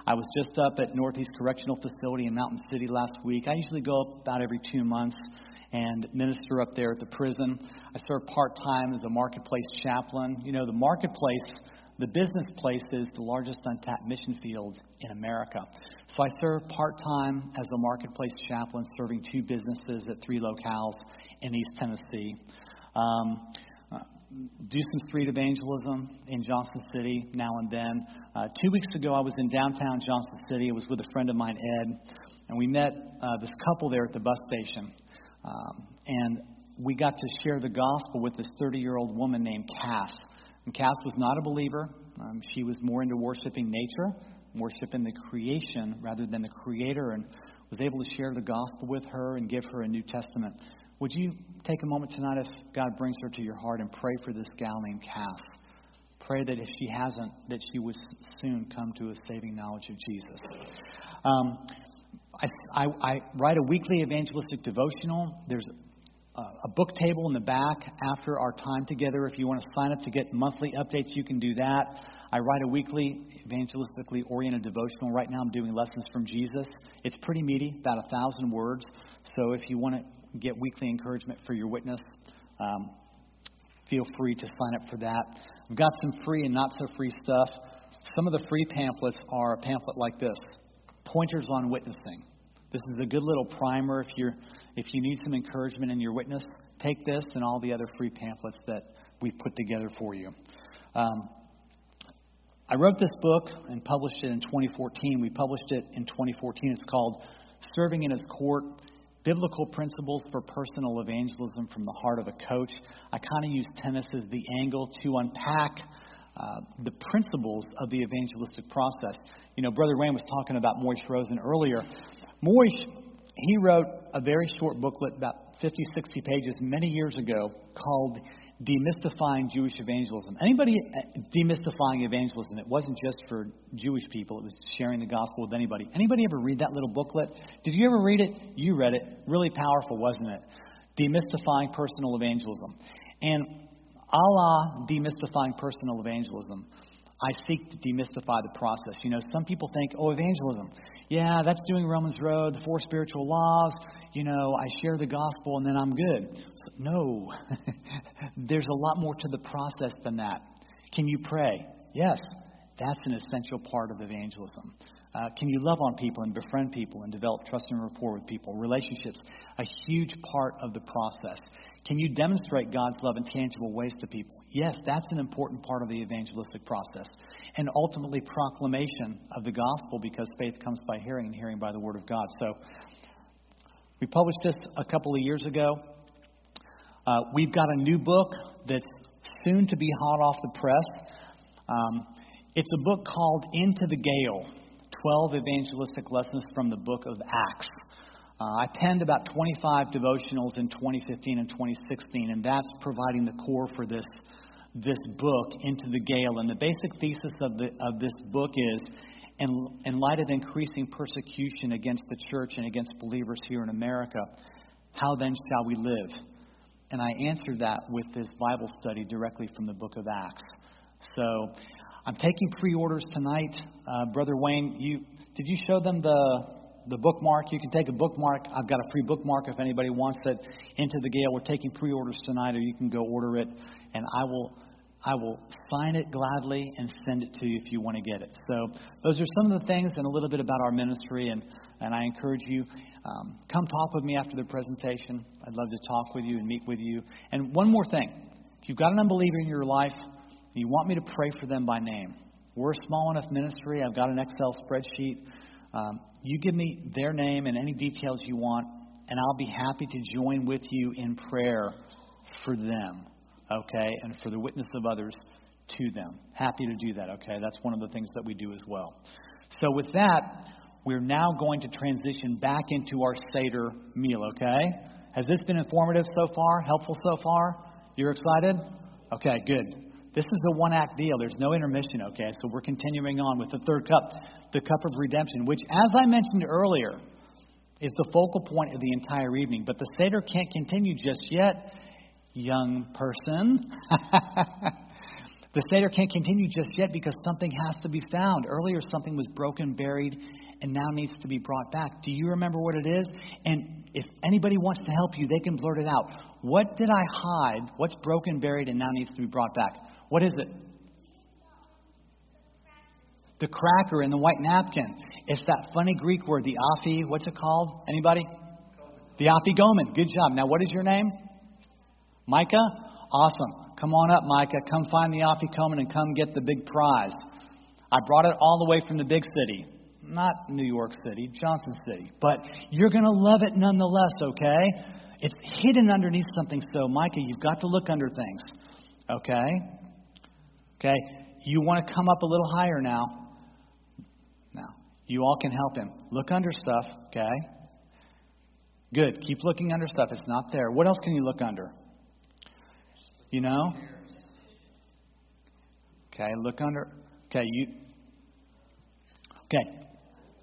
I was just up at Northeast Correctional Facility in Mountain City last week. I usually go up about every two months and minister up there at the prison. I serve part time as a marketplace chaplain. You know, the marketplace, the business place, is the largest untapped mission field in America. So I serve part time as a marketplace chaplain, serving two businesses at three locales in East Tennessee. Um, do some street evangelism in Johnson City now and then. Uh, two weeks ago, I was in downtown Johnson City. I was with a friend of mine, Ed, and we met uh, this couple there at the bus station. Um, and we got to share the gospel with this 30 year old woman named Cass. And Cass was not a believer, um, she was more into worshiping nature, worshiping the creation rather than the creator, and was able to share the gospel with her and give her a New Testament. Would you take a moment tonight if God brings her to your heart and pray for this gal named Cass? Pray that if she hasn't, that she would soon come to a saving knowledge of Jesus. Um, I, I, I, write a weekly evangelistic devotional. There's a, a book table in the back after our time together. If you want to sign up to get monthly updates, you can do that. I write a weekly evangelistically oriented devotional. Right now, I'm doing lessons from Jesus. It's pretty meaty, about a thousand words. So if you want to get weekly encouragement for your witness, um, feel free to sign up for that. I've got some free and not so free stuff. Some of the free pamphlets are a pamphlet like this Pointers on Witnessing. This is a good little primer if, you're, if you need some encouragement in your witness. Take this and all the other free pamphlets that we've put together for you. Um, I wrote this book and published it in 2014. We published it in 2014. It's called Serving in His Court biblical principles for personal evangelism from the heart of a coach. I kind of use tennis as the angle to unpack uh, the principles of the evangelistic process. You know, Brother Wayne was talking about Moishe Rosen earlier. Moishe, he wrote a very short booklet, about 50, 60 pages, many years ago, called demystifying Jewish evangelism. Anybody uh, demystifying evangelism? It wasn't just for Jewish people; it was sharing the gospel with anybody. Anybody ever read that little booklet? Did you ever read it? You read it. Really powerful, wasn't it? Demystifying personal evangelism, and a la demystifying personal evangelism. I seek to demystify the process. You know, some people think, oh, evangelism, yeah, that's doing Romans Road, the four spiritual laws, you know, I share the gospel and then I'm good. No, there's a lot more to the process than that. Can you pray? Yes, that's an essential part of evangelism. Uh, can you love on people and befriend people and develop trust and rapport with people? Relationships, a huge part of the process. Can you demonstrate God's love in tangible ways to people? Yes, that's an important part of the evangelistic process. And ultimately, proclamation of the gospel because faith comes by hearing and hearing by the word of God. So we published this a couple of years ago. Uh, we've got a new book that's soon to be hot off the press. Um, it's a book called Into the Gale 12 Evangelistic Lessons from the Book of Acts. Uh, I penned about 25 devotionals in 2015 and 2016, and that's providing the core for this this book into the gale. And the basic thesis of, the, of this book is in, in light of increasing persecution against the church and against believers here in America, how then shall we live? And I answered that with this Bible study directly from the book of Acts. So I'm taking pre orders tonight. Uh, Brother Wayne, you, did you show them the, the bookmark? You can take a bookmark. I've got a free bookmark if anybody wants it. Into the Gale, we're taking pre orders tonight, or you can go order it, and I will I will sign it gladly and send it to you if you want to get it. So, those are some of the things and a little bit about our ministry. And, and I encourage you, um, come talk with me after the presentation. I'd love to talk with you and meet with you. And one more thing if you've got an unbeliever in your life, and you want me to pray for them by name. We're a small enough ministry. I've got an Excel spreadsheet. Um, you give me their name and any details you want, and I'll be happy to join with you in prayer for them okay, and for the witness of others to them. Happy to do that, okay? That's one of the things that we do as well. So, with that, we're now going to transition back into our Seder meal, okay? Has this been informative so far? Helpful so far? You're excited? Okay, good. This is a one act deal. There's no intermission, okay? So we're continuing on with the third cup, the cup of redemption, which, as I mentioned earlier, is the focal point of the entire evening. But the Seder can't continue just yet young person. the Seder can't continue just yet because something has to be found. Earlier, something was broken, buried, and now needs to be brought back. Do you remember what it is? And if anybody wants to help you, they can blurt it out. What did I hide? What's broken, buried, and now needs to be brought back? What is it? The cracker in the white napkin. It's that funny Greek word, the afi. What's it called? Anybody? The afikomen. Good job. Now, what is your name? Micah? Awesome. Come on up, Micah. Come find the Afikoman and come get the big prize. I brought it all the way from the big city. Not New York City, Johnson City. But you're going to love it nonetheless, okay? It's hidden underneath something, so Micah, you've got to look under things. Okay? Okay? You want to come up a little higher now. Now, you all can help him. Look under stuff, okay? Good. Keep looking under stuff. It's not there. What else can you look under? You know? Okay, look under. Okay, you. Okay,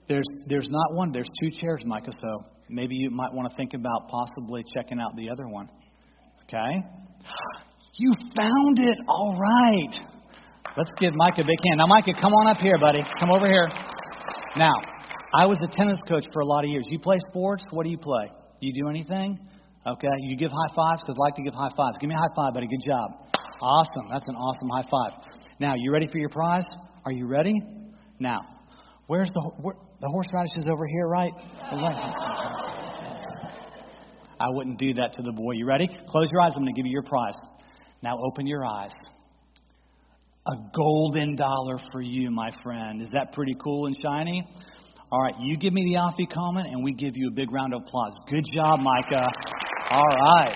there's there's not one. There's two chairs, Micah. So maybe you might want to think about possibly checking out the other one. Okay. You found it. All right. Let's give Micah a big hand. Now, Micah, come on up here, buddy. Come over here. Now, I was a tennis coach for a lot of years. You play sports? What do you play? Do you do anything? Okay, you give high fives because I like to give high fives. Give me a high five, buddy. Good job. Awesome. That's an awesome high five. Now, you ready for your prize? Are you ready? Now, where's the where, the horseradish is over here, right? I wouldn't do that to the boy. You ready? Close your eyes. I'm going to give you your prize. Now, open your eyes. A golden dollar for you, my friend. Is that pretty cool and shiny? All right, you give me the afikomen and we give you a big round of applause. Good job, Micah. All right.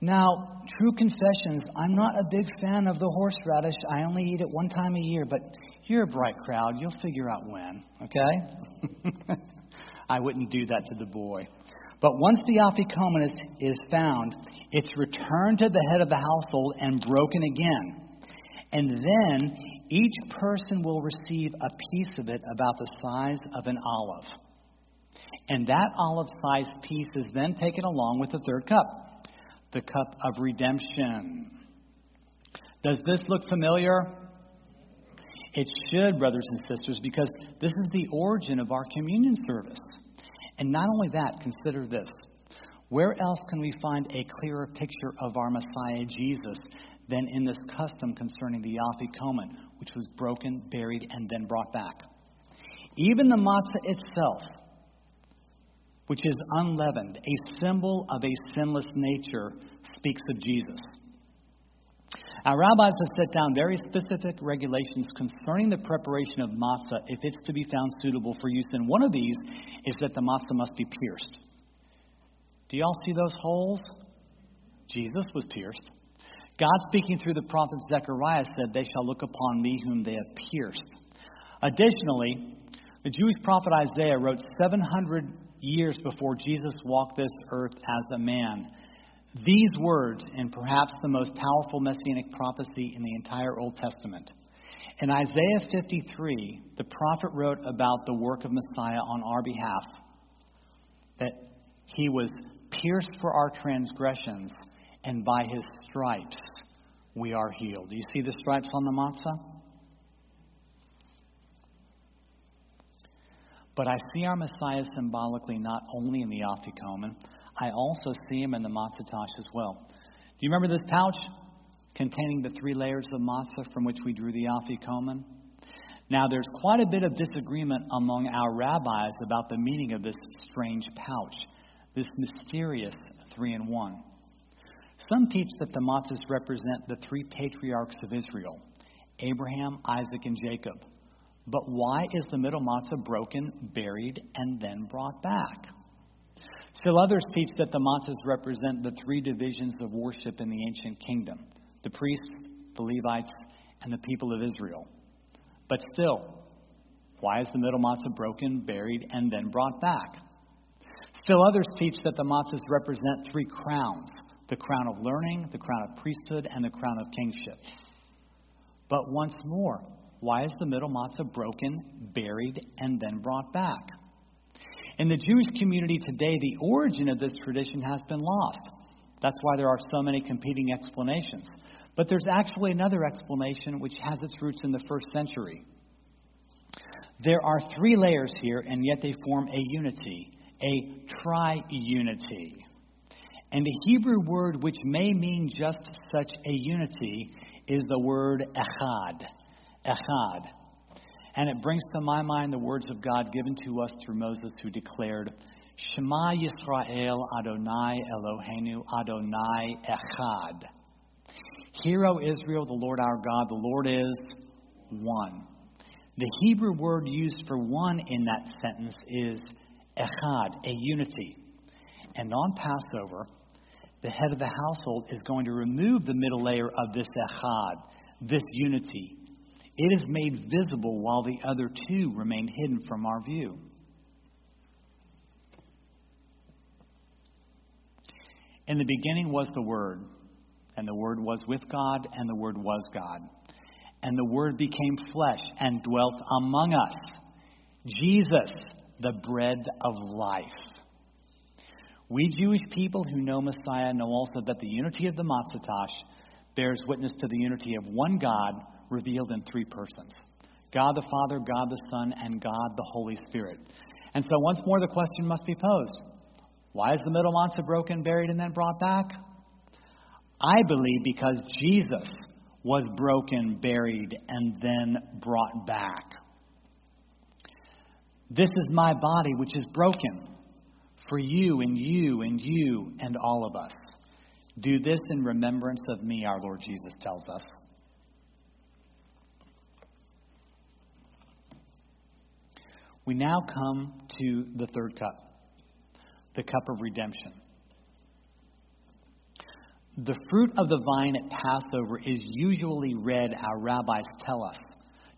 Now, true confessions, I'm not a big fan of the horseradish. I only eat it one time a year, but you're a bright crowd. You'll figure out when, okay? I wouldn't do that to the boy. But once the afikomen is, is found, it's returned to the head of the household and broken again. And then each person will receive a piece of it about the size of an olive. And that olive sized piece is then taken along with the third cup, the cup of redemption. Does this look familiar? It should, brothers and sisters, because this is the origin of our communion service. And not only that, consider this. Where else can we find a clearer picture of our Messiah Jesus than in this custom concerning the afikomen, which was broken, buried, and then brought back? Even the matzah itself which is unleavened, a symbol of a sinless nature, speaks of Jesus. Our rabbis have set down very specific regulations concerning the preparation of matzah if it's to be found suitable for use. And one of these is that the matzah must be pierced. Do y'all see those holes? Jesus was pierced. God, speaking through the prophet Zechariah, said, They shall look upon me whom they have pierced. Additionally, the Jewish prophet Isaiah wrote 700 years before Jesus walked this earth as a man. These words, in perhaps the most powerful messianic prophecy in the entire Old Testament. In Isaiah 53, the prophet wrote about the work of Messiah on our behalf that he was pierced for our transgressions, and by his stripes we are healed. Do you see the stripes on the matzah? But I see our Messiah symbolically not only in the afikomen, I also see him in the matzah as well. Do you remember this pouch containing the three layers of matzah from which we drew the afikomen? Now, there's quite a bit of disagreement among our rabbis about the meaning of this strange pouch, this mysterious three in one. Some teach that the matzahs represent the three patriarchs of Israel Abraham, Isaac, and Jacob. But why is the middle matzah broken, buried, and then brought back? Still others teach that the matzahs represent the three divisions of worship in the ancient kingdom the priests, the Levites, and the people of Israel. But still, why is the middle matzah broken, buried, and then brought back? Still others teach that the matzahs represent three crowns the crown of learning, the crown of priesthood, and the crown of kingship. But once more, why is the middle matzah broken, buried, and then brought back? In the Jewish community today, the origin of this tradition has been lost. That's why there are so many competing explanations. But there's actually another explanation which has its roots in the first century. There are three layers here, and yet they form a unity, a tri-unity. And the Hebrew word which may mean just such a unity is the word echad. Echad. And it brings to my mind the words of God given to us through Moses, who declared, Shema Yisrael Adonai Eloheinu Adonai Echad. Hear, O Israel, the Lord our God, the Lord is one. The Hebrew word used for one in that sentence is echad, a unity. And on Passover, the head of the household is going to remove the middle layer of this echad, this unity. It is made visible while the other two remain hidden from our view. In the beginning was the Word and the Word was with God, and the Word was God. And the Word became flesh and dwelt among us. Jesus, the bread of life. We Jewish people who know Messiah know also that the unity of the matzah tash bears witness to the unity of one God revealed in three persons God the Father, God the Son, and God the Holy Spirit. And so, once more, the question must be posed why is the middle matzah broken, buried, and then brought back? I believe because Jesus was broken, buried, and then brought back. This is my body, which is broken for you and you and you and all of us. Do this in remembrance of me, our Lord Jesus tells us. We now come to the third cup, the cup of redemption. The fruit of the vine at Passover is usually red, our rabbis tell us,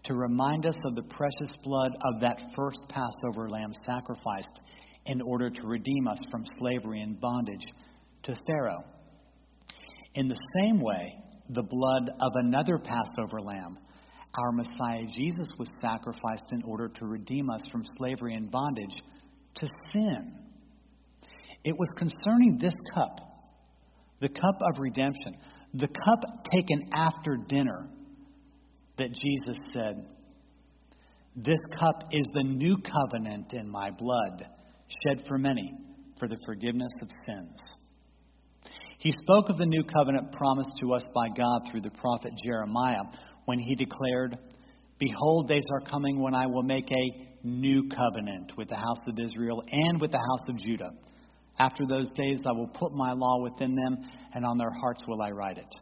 to remind us of the precious blood of that first Passover lamb sacrificed in order to redeem us from slavery and bondage to Pharaoh. In the same way, the blood of another Passover lamb, our Messiah Jesus, was sacrificed in order to redeem us from slavery and bondage to sin. It was concerning this cup the cup of redemption, the cup taken after dinner, that Jesus said, This cup is the new covenant in my blood, shed for many for the forgiveness of sins. He spoke of the new covenant promised to us by God through the prophet Jeremiah when he declared, Behold, days are coming when I will make a new covenant with the house of Israel and with the house of Judah after those days I will put my law within them, and on their hearts will I write it.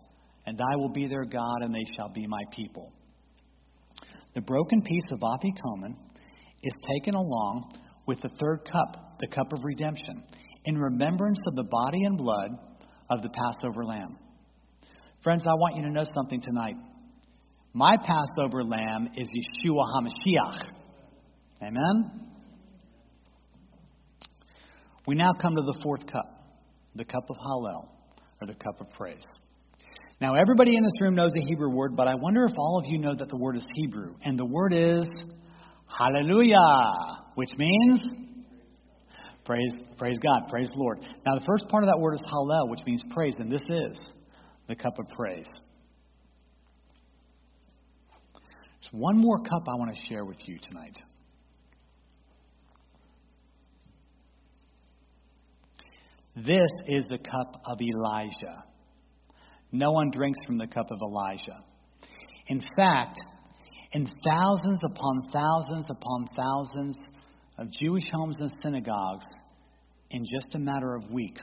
And I will be their God, and they shall be my people. The broken piece of Afikomen is taken along with the third cup, the cup of redemption, in remembrance of the body and blood of the Passover lamb. Friends, I want you to know something tonight. My Passover lamb is Yeshua HaMashiach. Amen? We now come to the fourth cup, the cup of Hallel, or the cup of praise. Now, everybody in this room knows a Hebrew word, but I wonder if all of you know that the word is Hebrew. And the word is hallelujah, which means praise, praise God, praise the Lord. Now, the first part of that word is hallel, which means praise, and this is the cup of praise. One more cup I want to share with you tonight. This is the cup of Elijah. No one drinks from the cup of Elijah. In fact, in thousands upon thousands upon thousands of Jewish homes and synagogues, in just a matter of weeks,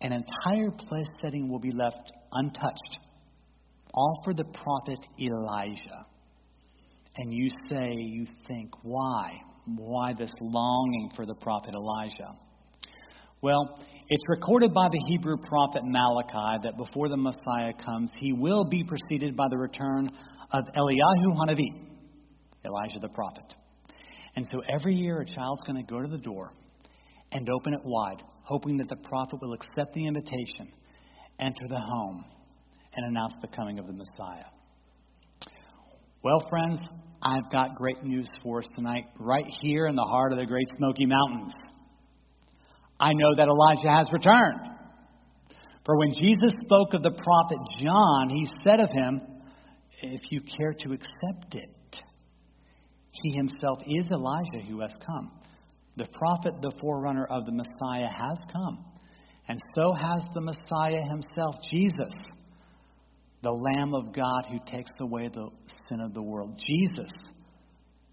an entire place setting will be left untouched, all for the prophet Elijah. And you say, you think, why? Why this longing for the prophet Elijah? Well, it's recorded by the Hebrew prophet Malachi that before the Messiah comes, he will be preceded by the return of Eliyahu Hanavi, Elijah the prophet. And so every year a child's going to go to the door and open it wide, hoping that the prophet will accept the invitation, enter the home, and announce the coming of the Messiah. Well, friends, I've got great news for us tonight, right here in the heart of the Great Smoky Mountains. I know that Elijah has returned. For when Jesus spoke of the prophet John, he said of him, If you care to accept it, he himself is Elijah who has come. The prophet, the forerunner of the Messiah, has come. And so has the Messiah himself, Jesus, the Lamb of God who takes away the sin of the world. Jesus,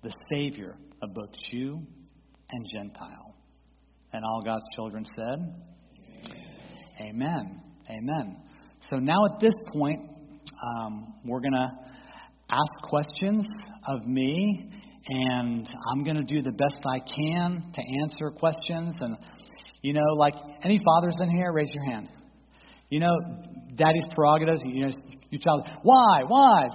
the Savior of both Jew and Gentile. And all God's children said, Amen. Amen. So now at this point, um, we're going to ask questions of me, and I'm going to do the best I can to answer questions. And, you know, like any fathers in here, raise your hand. You know, daddy's prerogatives, you know, your child, why, why?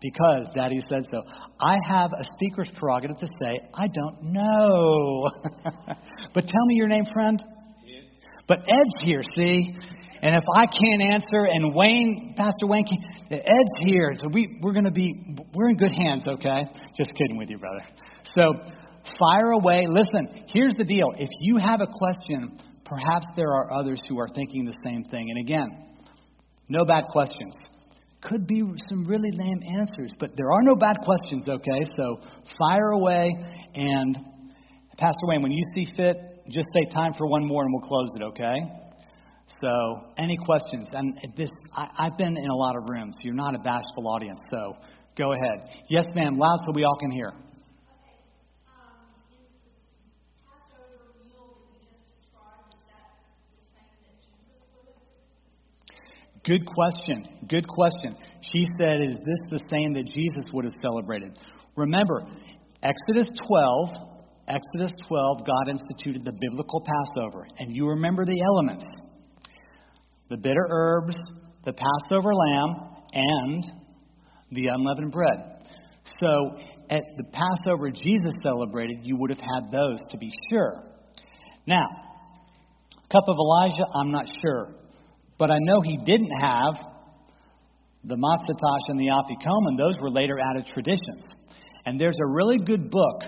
because daddy said so. I have a speaker's prerogative to say, I don't know. but tell me your name, friend. Ed. But Ed's here, see? And if I can't answer, and Wayne, Pastor Wayne, Ed's here, so we, we're going to be, we're in good hands, okay? Just kidding with you, brother. So fire away. Listen, here's the deal. If you have a question, perhaps there are others who are thinking the same thing. And again, no bad questions could be some really lame answers, but there are no bad questions, okay? So fire away. And Pastor Wayne, when you see fit, just say time for one more and we'll close it, okay? So, any questions? And this, I, I've been in a lot of rooms. You're not a bashful audience, so go ahead. Yes, ma'am, loud so we all can hear. Good question. Good question. She said, Is this the same that Jesus would have celebrated? Remember, Exodus 12, Exodus 12, God instituted the biblical Passover. And you remember the elements the bitter herbs, the Passover lamb, and the unleavened bread. So, at the Passover Jesus celebrated, you would have had those to be sure. Now, cup of Elijah, I'm not sure. But I know he didn't have the Matzah and the Afikomen. Those were later added traditions. And there's a really good book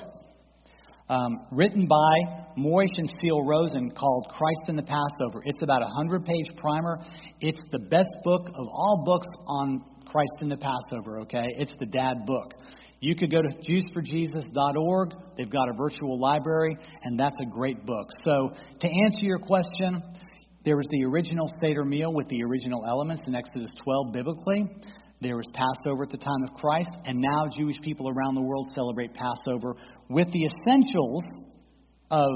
um, written by Moishe and Ceil Rosen called Christ in the Passover. It's about a 100 page primer. It's the best book of all books on Christ in the Passover, okay? It's the dad book. You could go to JewsForJesus.org. They've got a virtual library, and that's a great book. So, to answer your question, there was the original Seder meal with the original elements in Exodus 12 biblically. There was Passover at the time of Christ, and now Jewish people around the world celebrate Passover with the essentials of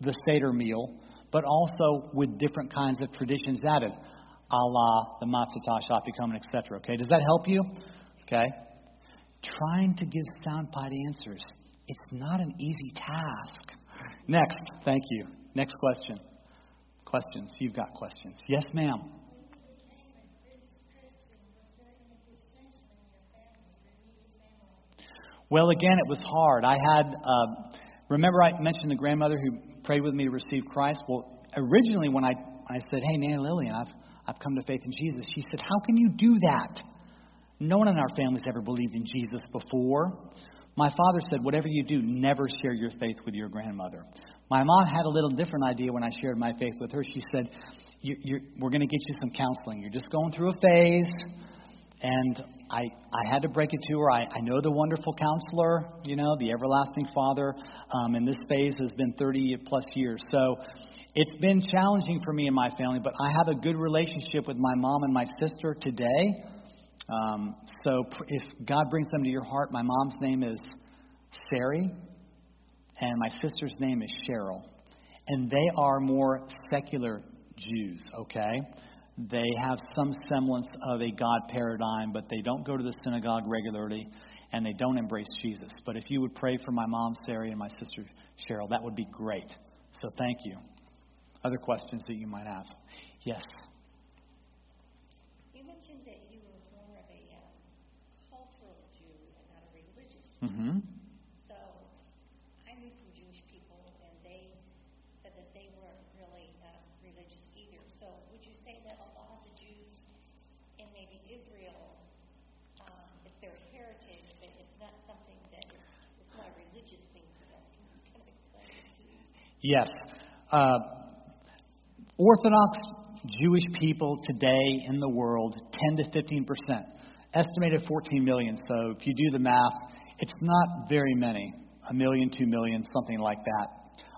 the Seder meal, but also with different kinds of traditions added, a la the matzah tash, afikomen, etc. Okay, does that help you? Okay. Trying to give soundbite answers. It's not an easy task. Next, thank you. Next question. Questions? You've got questions. Yes, ma'am. Well, again, it was hard. I had, uh, remember, I mentioned the grandmother who prayed with me to receive Christ. Well, originally, when I, I said, "Hey, Nanny Lillian, I've I've come to faith in Jesus. She said, How can you do that? No one in our family's ever believed in Jesus before. My father said, Whatever you do, never share your faith with your grandmother. My mom had a little different idea when I shared my faith with her. She said, you, you're, We're going to get you some counseling. You're just going through a phase. And I, I had to break it to her. I, I know the wonderful counselor, you know, the everlasting Father. Um, and this phase has been 30 plus years. So it's been challenging for me and my family, but I have a good relationship with my mom and my sister today. Um, so if God brings them to your heart, my mom's name is Sari, and my sister's name is Cheryl. And they are more secular Jews, okay? They have some semblance of a God paradigm, but they don't go to the synagogue regularly and they don't embrace Jesus. But if you would pray for my mom, Sari, and my sister, Cheryl, that would be great. So thank you. Other questions that you might have? Yes.
You mentioned that you were more of a uh, cultural Jew and not a religious.
Mm-hmm.
So I knew some Jewish people, and they said that they weren't really uh, religious either. So would you say that a lot of the Jews in maybe Israel, um, it's their heritage, but it's not something that is, it's not a religious thing for them? Can you kind of explain it to me?
Yes. Uh, Orthodox Jewish people today in the world, 10 to 15 percent, estimated 14 million. So if you do the math, it's not very many, a million, two million, something like that,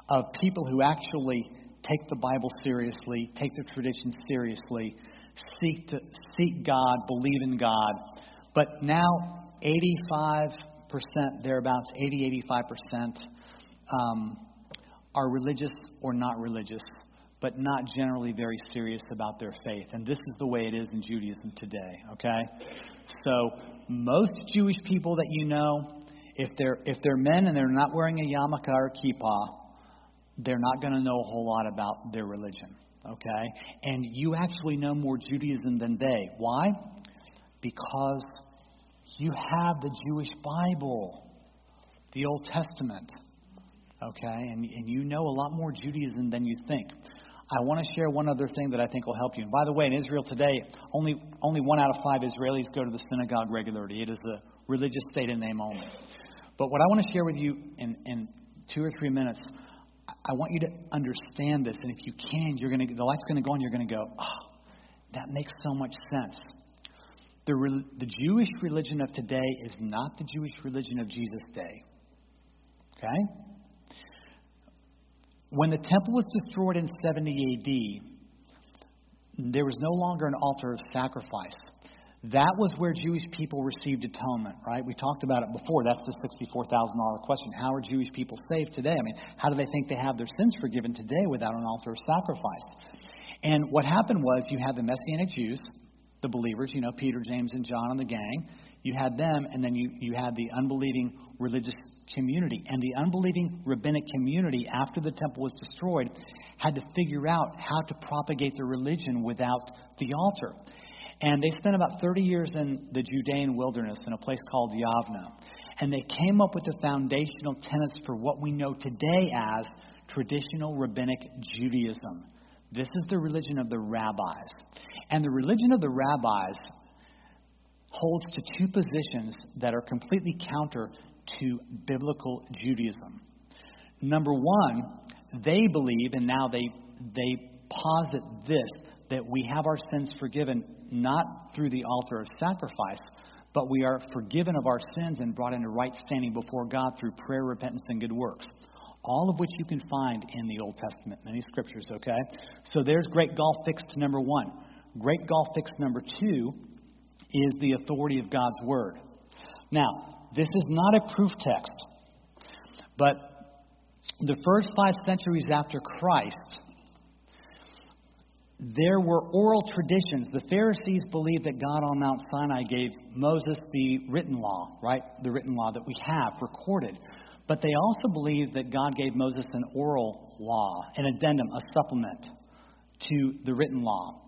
of people who actually take the Bible seriously, take their traditions seriously, seek to seek God, believe in God. But now, 85 percent, thereabouts, 80, 85 percent, um, are religious or not religious but not generally very serious about their faith. And this is the way it is in Judaism today, okay? So, most Jewish people that you know, if they're, if they're men and they're not wearing a yarmulke or kippah, they're not going to know a whole lot about their religion, okay? And you actually know more Judaism than they. Why? Because you have the Jewish Bible, the Old Testament, okay? And, and you know a lot more Judaism than you think. I want to share one other thing that I think will help you. And by the way, in Israel today, only, only one out of five Israelis go to the synagogue regularly. It is a religious state in name only. But what I want to share with you in, in two or three minutes, I want you to understand this. And if you can, you're going to, the light's going to go on, you're going to go, oh, that makes so much sense. The, the Jewish religion of today is not the Jewish religion of Jesus' day. Okay? When the temple was destroyed in 70 AD, there was no longer an altar of sacrifice. That was where Jewish people received atonement, right? We talked about it before. That's the $64,000 question. How are Jewish people saved today? I mean, how do they think they have their sins forgiven today without an altar of sacrifice? And what happened was you had the Messianic Jews, the believers, you know, Peter, James, and John and the gang. You had them, and then you, you had the unbelieving religious community. And the unbelieving rabbinic community, after the temple was destroyed, had to figure out how to propagate their religion without the altar. And they spent about 30 years in the Judean wilderness in a place called Yavneh. And they came up with the foundational tenets for what we know today as traditional rabbinic Judaism. This is the religion of the rabbis. And the religion of the rabbis holds to two positions that are completely counter to biblical Judaism. Number one, they believe, and now they, they posit this, that we have our sins forgiven not through the altar of sacrifice, but we are forgiven of our sins and brought into right standing before God through prayer, repentance, and good works. All of which you can find in the Old Testament, many scriptures, okay? So there's great golf fix to number one. Great golf fix number two is the authority of God's Word. Now, this is not a proof text. But the first five centuries after Christ, there were oral traditions. The Pharisees believed that God on Mount Sinai gave Moses the written law, right? The written law that we have recorded. But they also believed that God gave Moses an oral law, an addendum, a supplement to the written law.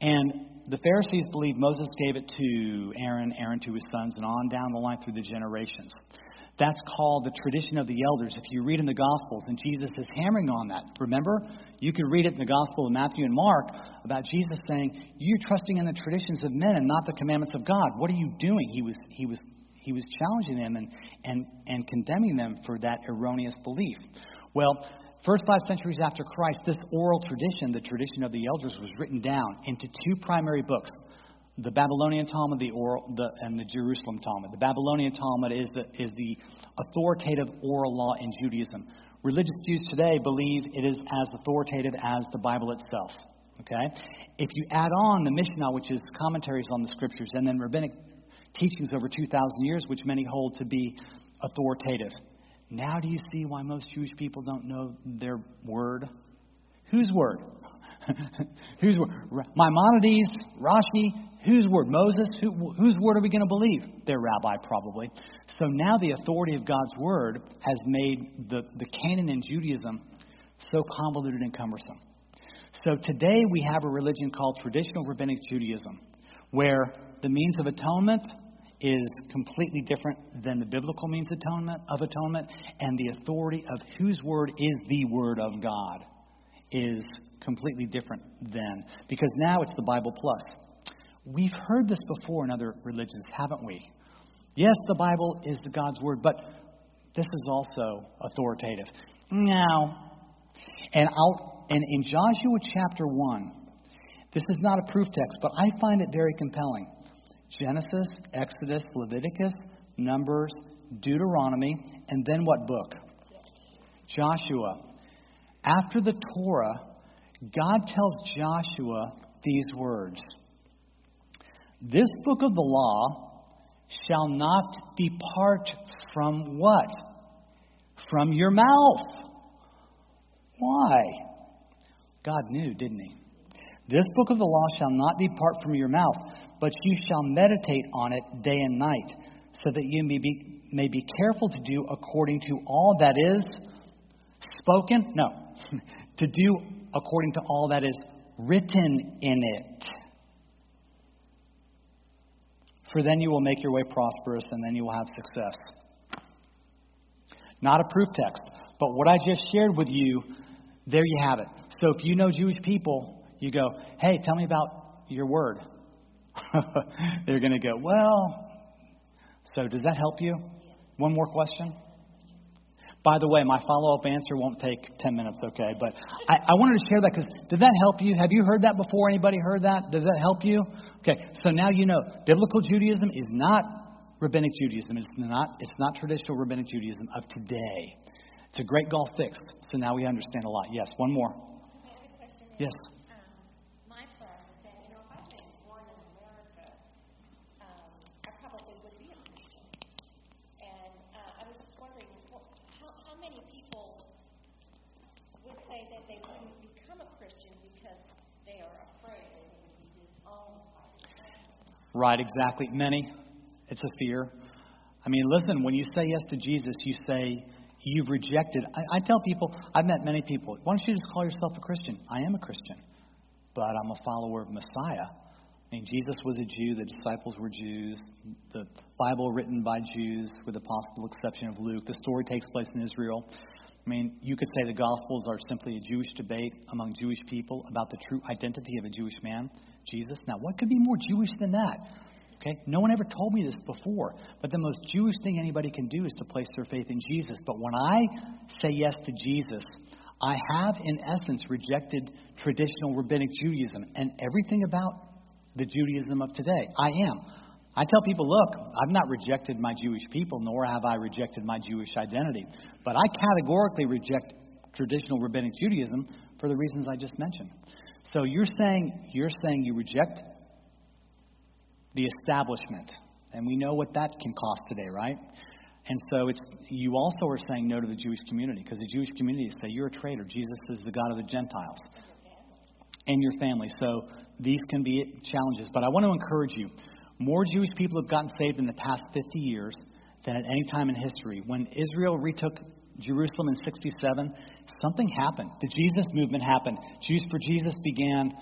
And the Pharisees believed Moses gave it to Aaron, Aaron to his sons, and on down the line through the generations. That's called the tradition of the elders. If you read in the Gospels, and Jesus is hammering on that. Remember? You can read it in the Gospel of Matthew and Mark about Jesus saying, You're trusting in the traditions of men and not the commandments of God. What are you doing? He was, he was, he was challenging them and, and, and condemning them for that erroneous belief. Well, first five centuries after Christ, this oral tradition, the tradition of the elders, was written down into two primary books the Babylonian Talmud the oral, the, and the Jerusalem Talmud. The Babylonian Talmud is the, is the authoritative oral law in Judaism. Religious Jews today believe it is as authoritative as the Bible itself. Okay? If you add on the Mishnah, which is commentaries on the scriptures, and then rabbinic teachings over 2,000 years, which many hold to be authoritative, now do you see why most Jewish people don't know their word? Whose word? Whose word? Maimonides, Rashi, Whose word? Moses? Who, whose word are we going to believe? Their rabbi, probably. So now the authority of God's word has made the, the canon in Judaism so convoluted and cumbersome. So today we have a religion called traditional rabbinic Judaism, where the means of atonement is completely different than the biblical means atonement, of atonement, and the authority of whose word is the word of God is completely different then. Because now it's the Bible plus. We've heard this before in other religions, haven't we? Yes, the Bible is the God's Word, but this is also authoritative. Now, and I'll and in Joshua chapter one, this is not a proof text, but I find it very compelling. Genesis, Exodus, Leviticus, Numbers, Deuteronomy, and then what book? Joshua. After the Torah, God tells Joshua these words. This book of the law shall not depart from what? From your mouth. Why? God knew, didn't he? This book of the law shall not depart from your mouth, but you shall meditate on it day and night, so that you may be, may be careful to do according to all that is spoken. No, to do according to all that is written in it for then you will make your way prosperous and then you will have success. Not a proof text, but what I just shared with you, there you have it. So if you know Jewish people, you go, hey, tell me about your word. They're going to go, well, so does that help you? One more question? By the way, my follow up answer won't take 10 minutes, okay? But I, I wanted to share that because did that help you? Have you heard that before? Anybody heard that? Does that help you? Okay, so now you know biblical Judaism is not rabbinic Judaism. It's not, it's not traditional rabbinic Judaism of today. It's a great golf fix. So now we understand a lot. Yes, one more. Yes. Right, exactly. Many. It's a fear. I mean, listen, when you say yes to Jesus, you say you've rejected. I, I tell people, I've met many people, why don't you just call yourself a Christian? I am a Christian, but I'm a follower of Messiah. I mean, Jesus was a Jew, the disciples were Jews, the Bible written by Jews, with the possible exception of Luke. The story takes place in Israel. I mean, you could say the Gospels are simply a Jewish debate among Jewish people about the true identity of a Jewish man. Jesus. Now, what could be more Jewish than that? Okay? No one ever told me this before. But the most Jewish thing anybody can do is to place their faith in Jesus. But when I say yes to Jesus, I have, in essence, rejected traditional rabbinic Judaism and everything about the Judaism of today. I am. I tell people, look, I've not rejected my Jewish people, nor have I rejected my Jewish identity. But I categorically reject traditional rabbinic Judaism for the reasons I just mentioned. So you're saying you're saying you reject the establishment, and we know what that can cost today, right? And so it's you also are saying no to the Jewish community because the Jewish community say you're a traitor. Jesus is the God of the Gentiles and your family. So these can be challenges, but I want to encourage you. More Jewish people have gotten saved in the past 50 years than at any time in history. When Israel retook Jerusalem in 67, something happened. The Jesus movement happened. Jews for Jesus began,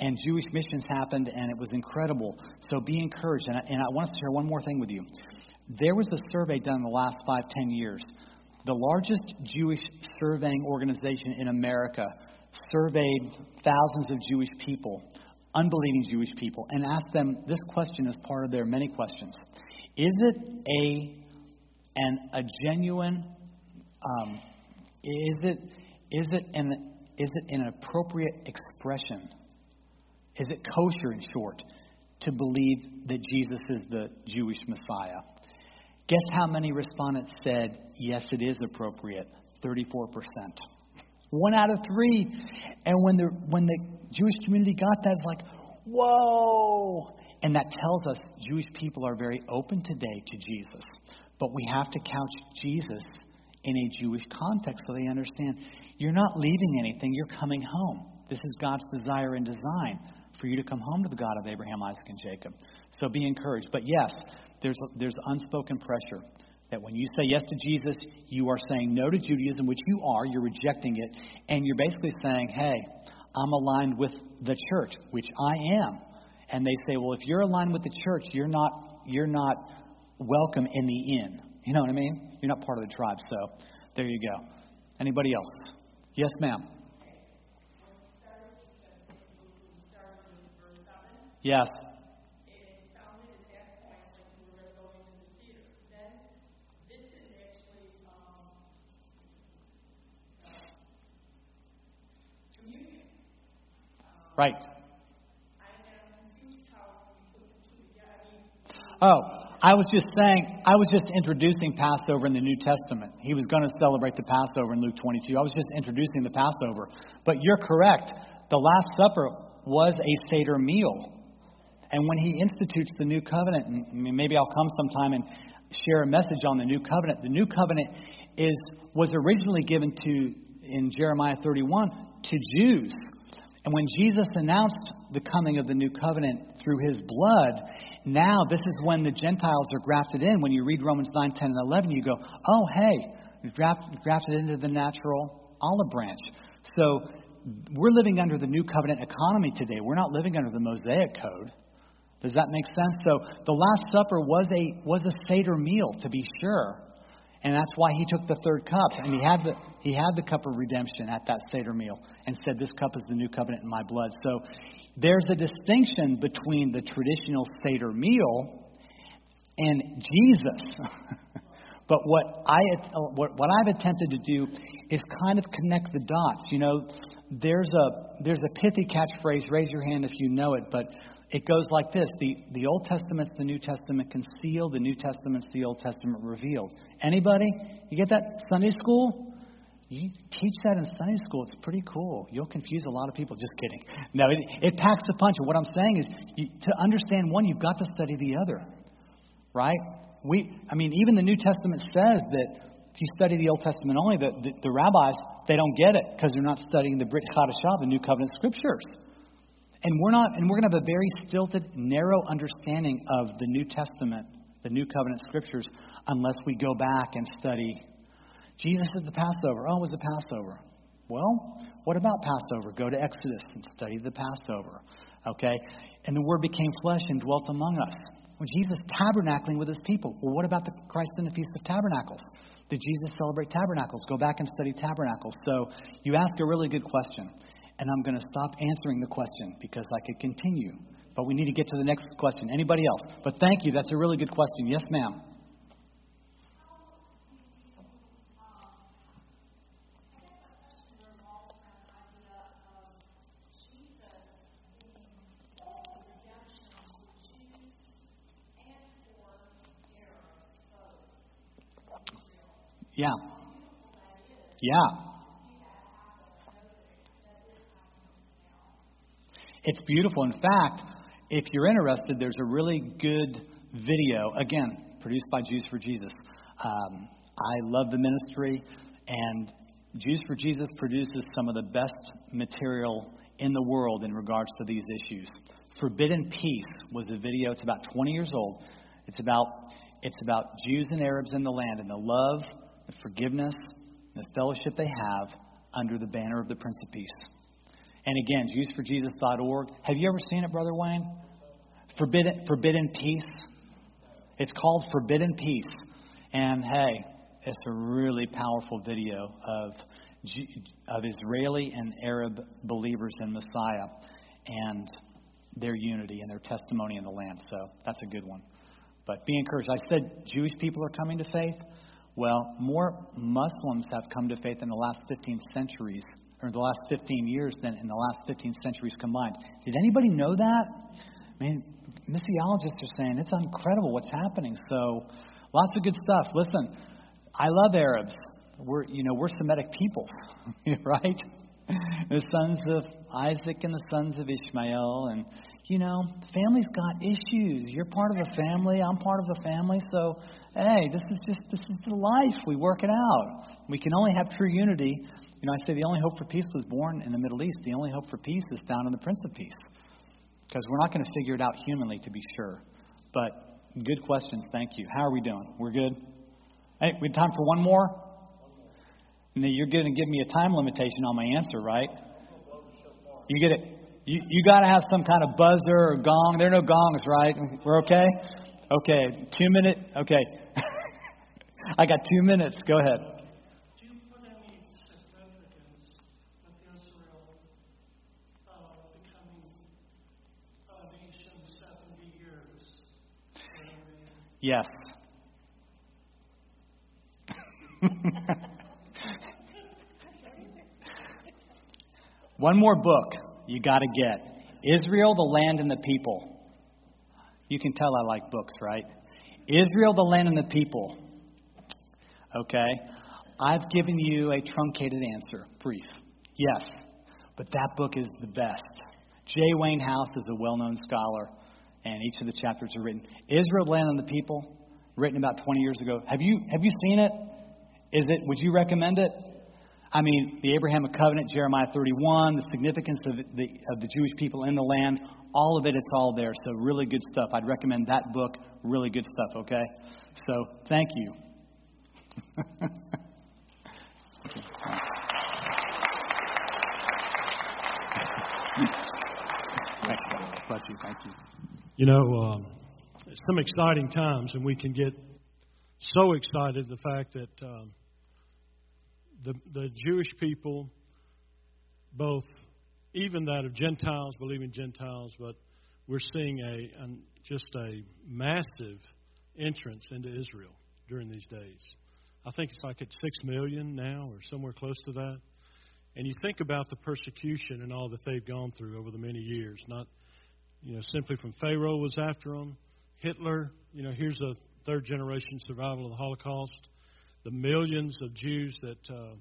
and Jewish missions happened, and it was incredible. So be encouraged. And I, and I want to share one more thing with you. There was a survey done in the last five, ten years. The largest Jewish surveying organization in America surveyed thousands of Jewish people, unbelieving Jewish people, and asked them this question as part of their many questions Is it a, an, a genuine, um, is, it, is, it an, is it an appropriate expression? Is it kosher, in short, to believe that Jesus is the Jewish Messiah? Guess how many respondents said, yes, it is appropriate? 34%. One out of three. And when the, when the Jewish community got that, it's like, whoa. And that tells us Jewish people are very open today to Jesus. But we have to couch Jesus in a Jewish context so they understand you're not leaving anything, you're coming home. This is God's desire and design for you to come home to the God of Abraham, Isaac, and Jacob. So be encouraged. But yes, there's, there's unspoken pressure that when you say yes to Jesus, you are saying no to Judaism, which you are, you're rejecting it, and you're basically saying, hey, I'm aligned with the church, which I am. And they say, well, if you're aligned with the church, you're not, you're not welcome in the inn. You know what I mean? You're not part of the tribe. So there you go. Anybody else? Yes, ma'am. Yes. Right. Oh, I was just saying, I was just introducing Passover in the New Testament. He was going to celebrate the Passover in Luke 22. I was just introducing the Passover. But you're correct. The Last Supper was a Seder meal. And when he institutes the new covenant, and maybe I'll come sometime and share a message on the new covenant. The new covenant is was originally given to in Jeremiah 31 to Jews. And when Jesus announced the coming of the new covenant through his blood, now this is when the Gentiles are grafted in. When you read Romans 9, 10, and 11, you go, oh, hey, you're grafted into the natural olive branch. So we're living under the new covenant economy today. We're not living under the Mosaic code. Does that make sense? So the Last Supper was a was a Seder meal, to be sure. And that's why he took the third cup. And he had the, he had the cup of redemption at that Seder meal and said, This cup is the new covenant in my blood. So there's a distinction between the traditional Seder meal and Jesus. but what, I, what, what I've attempted to do is kind of connect the dots. You know, there's a, there's a pithy catchphrase, raise your hand if you know it, but it goes like this the, the Old Testament's the New Testament concealed, the New Testament's the Old Testament revealed. Anybody? You get that Sunday school? You teach that in Sunday school. It's pretty cool. You'll confuse a lot of people. Just kidding. No, it, it packs a punch. And what I'm saying is, you, to understand one, you've got to study the other, right? We, I mean, even the New Testament says that if you study the Old Testament only, the, the, the rabbis they don't get it because they're not studying the Brit Chadashah, the New Covenant Scriptures. And we're not, and we're going to have a very stilted, narrow understanding of the New Testament, the New Covenant Scriptures, unless we go back and study. Jesus is the Passover. Oh, it was the Passover. Well, what about Passover? Go to Exodus and study the Passover. Okay? And the Word became flesh and dwelt among us. When Jesus tabernacling with his people. Well, what about the Christ in the Feast of Tabernacles? Did Jesus celebrate tabernacles? Go back and study tabernacles. So you ask a really good question and I'm going to stop answering the question because I could continue. But we need to get to the next question. Anybody else? But thank you. That's a really good question. Yes, ma'am. Yeah. Yeah. It's beautiful. In fact, if you're interested, there's a really good video, again, produced by Jews for Jesus. Um, I love the ministry, and Jews for Jesus produces some of the best material in the world in regards to these issues. Forbidden Peace was a video. It's about 20 years old. It's about it's about Jews and Arabs in the land and the love, the forgiveness, the fellowship they have under the banner of the Prince of Peace. And again, JewsForJesus.org. Have you ever seen it, Brother Wayne? Forbidden, Forbidden Peace. It's called Forbidden Peace. And hey, it's a really powerful video of, of Israeli and Arab believers in Messiah and their unity and their testimony in the land. So that's a good one. But be encouraged. I said Jewish people are coming to faith. Well, more Muslims have come to faith in the last 15 centuries, or the last 15 years, than in the last 15 centuries combined. Did anybody know that? I mean, missiologists are saying it's incredible what's happening. So, lots of good stuff. Listen, I love Arabs. We're, you know, we're Semitic peoples, right? The sons of Isaac and the sons of Ishmael, and you know, family's got issues. You're part of a family. I'm part of a family. So, hey, this is just this is the life. We work it out. We can only have true unity. You know, I say the only hope for peace was born in the Middle East. The only hope for peace is found in the Prince of Peace because we're not going to figure it out humanly, to be sure. But good questions. Thank you. How are we doing? We're good? Hey, we have time for one more? And then you're going to give me a time limitation on my answer, right? You get it. You, you got to have some kind of buzzer or gong. There are no gongs, right? We're okay? Okay. Two minute. Okay. I got two minutes. Go ahead. Yes. One more book you got to get Israel, the Land, and the People. You can tell I like books, right? Israel, the Land, and the People. Okay? I've given you a truncated answer, brief. Yes. But that book is the best. J. Wayne House is a well known scholar and each of the chapters are written. Israel, land and the people, written about 20 years ago. Have you have you seen it? Is it? Would you recommend it? I mean, the Abrahamic covenant, Jeremiah 31, the significance of the of the Jewish people in the land, all of it. It's all there. So really good stuff. I'd recommend that book. Really good stuff. Okay. So thank you. You. Thank you.
You know, um, some exciting times, and we can get so excited the fact that um, the the Jewish people, both even that of Gentiles, believing Gentiles, but we're seeing a an, just a massive entrance into Israel during these days. I think it's like at six million now, or somewhere close to that. And you think about the persecution and all that they've gone through over the many years, not you know, simply from Pharaoh was after them. Hitler, you know, here's a third generation survival of the Holocaust. The millions of Jews that uh,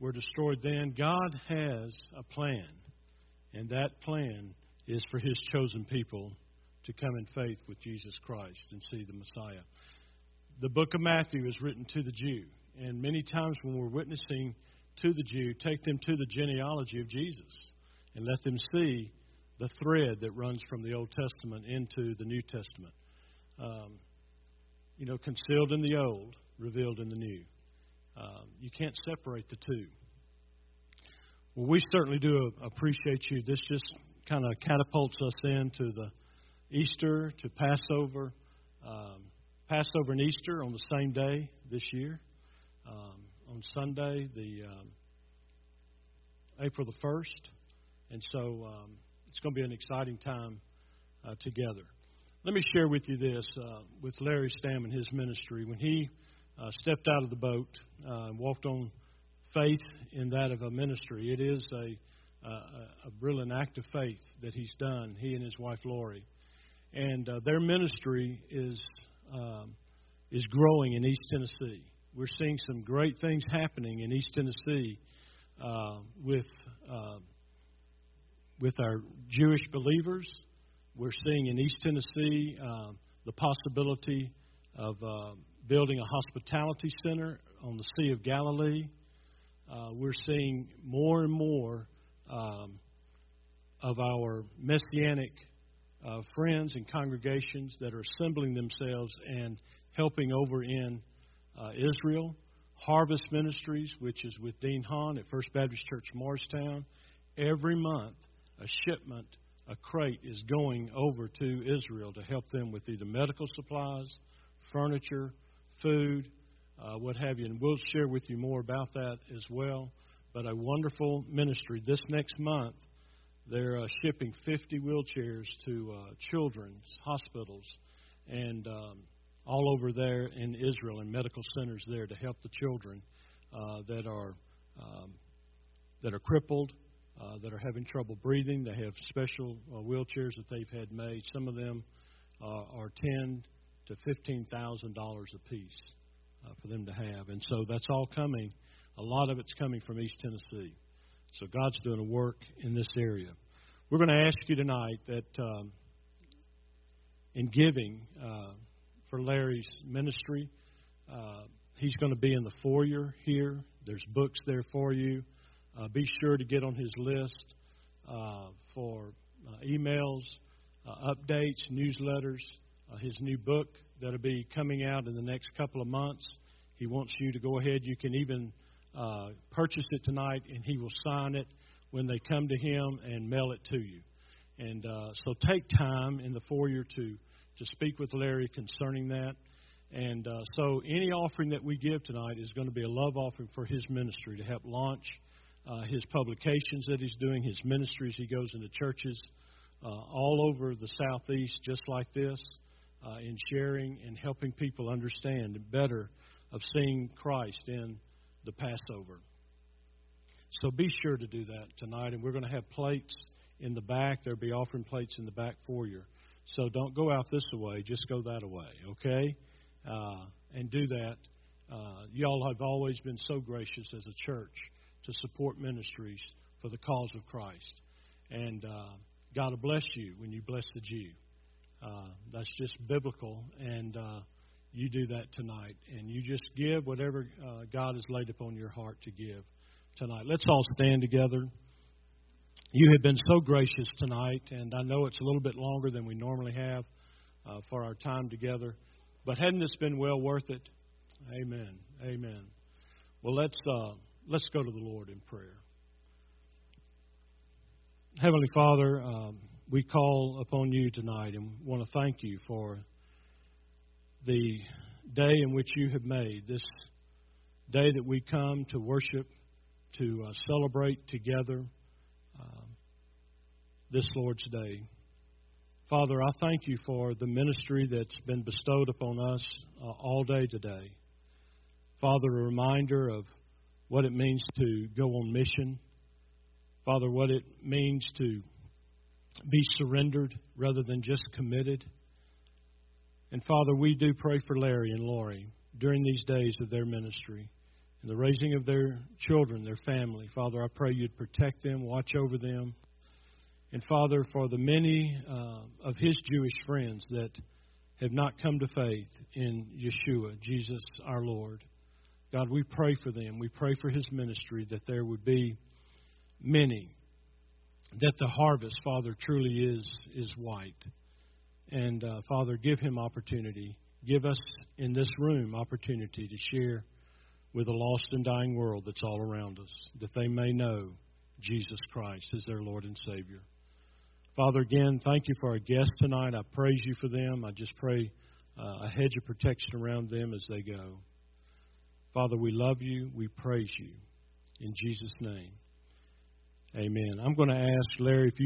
were destroyed then. God has a plan, and that plan is for His chosen people to come in faith with Jesus Christ and see the Messiah. The book of Matthew is written to the Jew, and many times when we're witnessing to the Jew, take them to the genealogy of Jesus and let them see the thread that runs from the Old Testament into the New Testament. Um, you know, concealed in the Old, revealed in the New. Um, you can't separate the two. Well, we certainly do appreciate you. This just kind of catapults us into the Easter to Passover. Um, Passover and Easter on the same day this year. Um, on Sunday, the um, April the first, and so um, it's going to be an exciting time uh, together. Let me share with you this uh, with Larry Stamm and his ministry. When he uh, stepped out of the boat, uh, walked on faith in that of a ministry, it is a, a, a brilliant act of faith that he's done, he and his wife Lori. And uh, their ministry is, um, is growing in East Tennessee. We're seeing some great things happening in East Tennessee uh, with with our Jewish believers. We're seeing in East Tennessee uh, the possibility of uh, building a hospitality center on the Sea of Galilee. Uh, we're seeing more and more um, of our messianic uh, friends and congregations that are assembling themselves and helping over in uh, Israel. Harvest Ministries, which is with Dean Hahn at First Baptist Church Morristown, every month a shipment, a crate is going over to Israel to help them with either medical supplies furniture, food, uh, what have you. And we'll share with you more about that as well. But a wonderful ministry. This next month, they're uh, shipping 50 wheelchairs to uh, children's hospitals and um, all over there in Israel and medical centers there to help the children uh, that are um, that are crippled, uh, that are having trouble breathing. They have special uh, wheelchairs that they've had made. Some of them uh, are ten to fifteen thousand dollars a piece uh, for them to have, and so that's all coming. A lot of it's coming from East Tennessee. So God's doing a work in this area. We're going to ask you tonight that um, in giving uh, for Larry's ministry, uh, he's going to be in the foyer here. There's books there for you. Uh, be sure to get on his list uh, for uh, emails, uh, updates, newsletters, his new book that'll be coming out in the next couple of months. He wants you to go ahead. You can even uh, purchase it tonight, and he will sign it when they come to him and mail it to you. And uh, so take time in the foyer to to speak with Larry concerning that. And uh, so any offering that we give tonight is going to be a love offering for his ministry to help launch uh, his publications that he's doing, his ministries. He goes into churches uh, all over the southeast, just like this, uh, in sharing and helping people understand better of seeing Christ in the Passover. So be sure to do that tonight. And we're going to have plates in the back. There'll be offering plates in the back for you. So don't go out this way, just go that way, okay? Uh, and do that. Uh, y'all have always been so gracious as a church to support ministries for the cause of Christ. And uh, God will bless you when you bless the Jew. Uh, that's just biblical. And uh, you do that tonight. And you just give whatever uh, God has laid upon your heart to give tonight. Let's all stand together. You have been so gracious tonight, and I know it's a little bit longer than we normally have uh, for our time together. But hadn't this been well worth it? Amen. Amen. Well, let's uh, let's go to the Lord in prayer. Heavenly Father, um, we call upon you tonight and want to thank you for the day in which you have made, this day that we come to worship, to uh, celebrate together uh, this Lord's Day. Father, I thank you for the ministry that's been bestowed upon us uh, all day today. Father, a reminder of what it means to go on mission. Father, what it means to be surrendered rather than just committed. And Father, we do pray for Larry and Lori during these days of their ministry and the raising of their children, their family. Father, I pray you'd protect them, watch over them. And Father, for the many uh, of his Jewish friends that have not come to faith in Yeshua, Jesus our Lord, God, we pray for them. We pray for his ministry that there would be many, that the harvest, Father, truly is, is white. And uh, Father, give him opportunity. Give us in this room opportunity to share with a lost and dying world that's all around us, that they may know Jesus Christ as their Lord and Savior. Father, again, thank you for our guests tonight. I praise you for them. I just pray uh, a hedge of protection around them as they go. Father, we love you. We praise you. In Jesus' name, amen. I'm going to ask Larry if you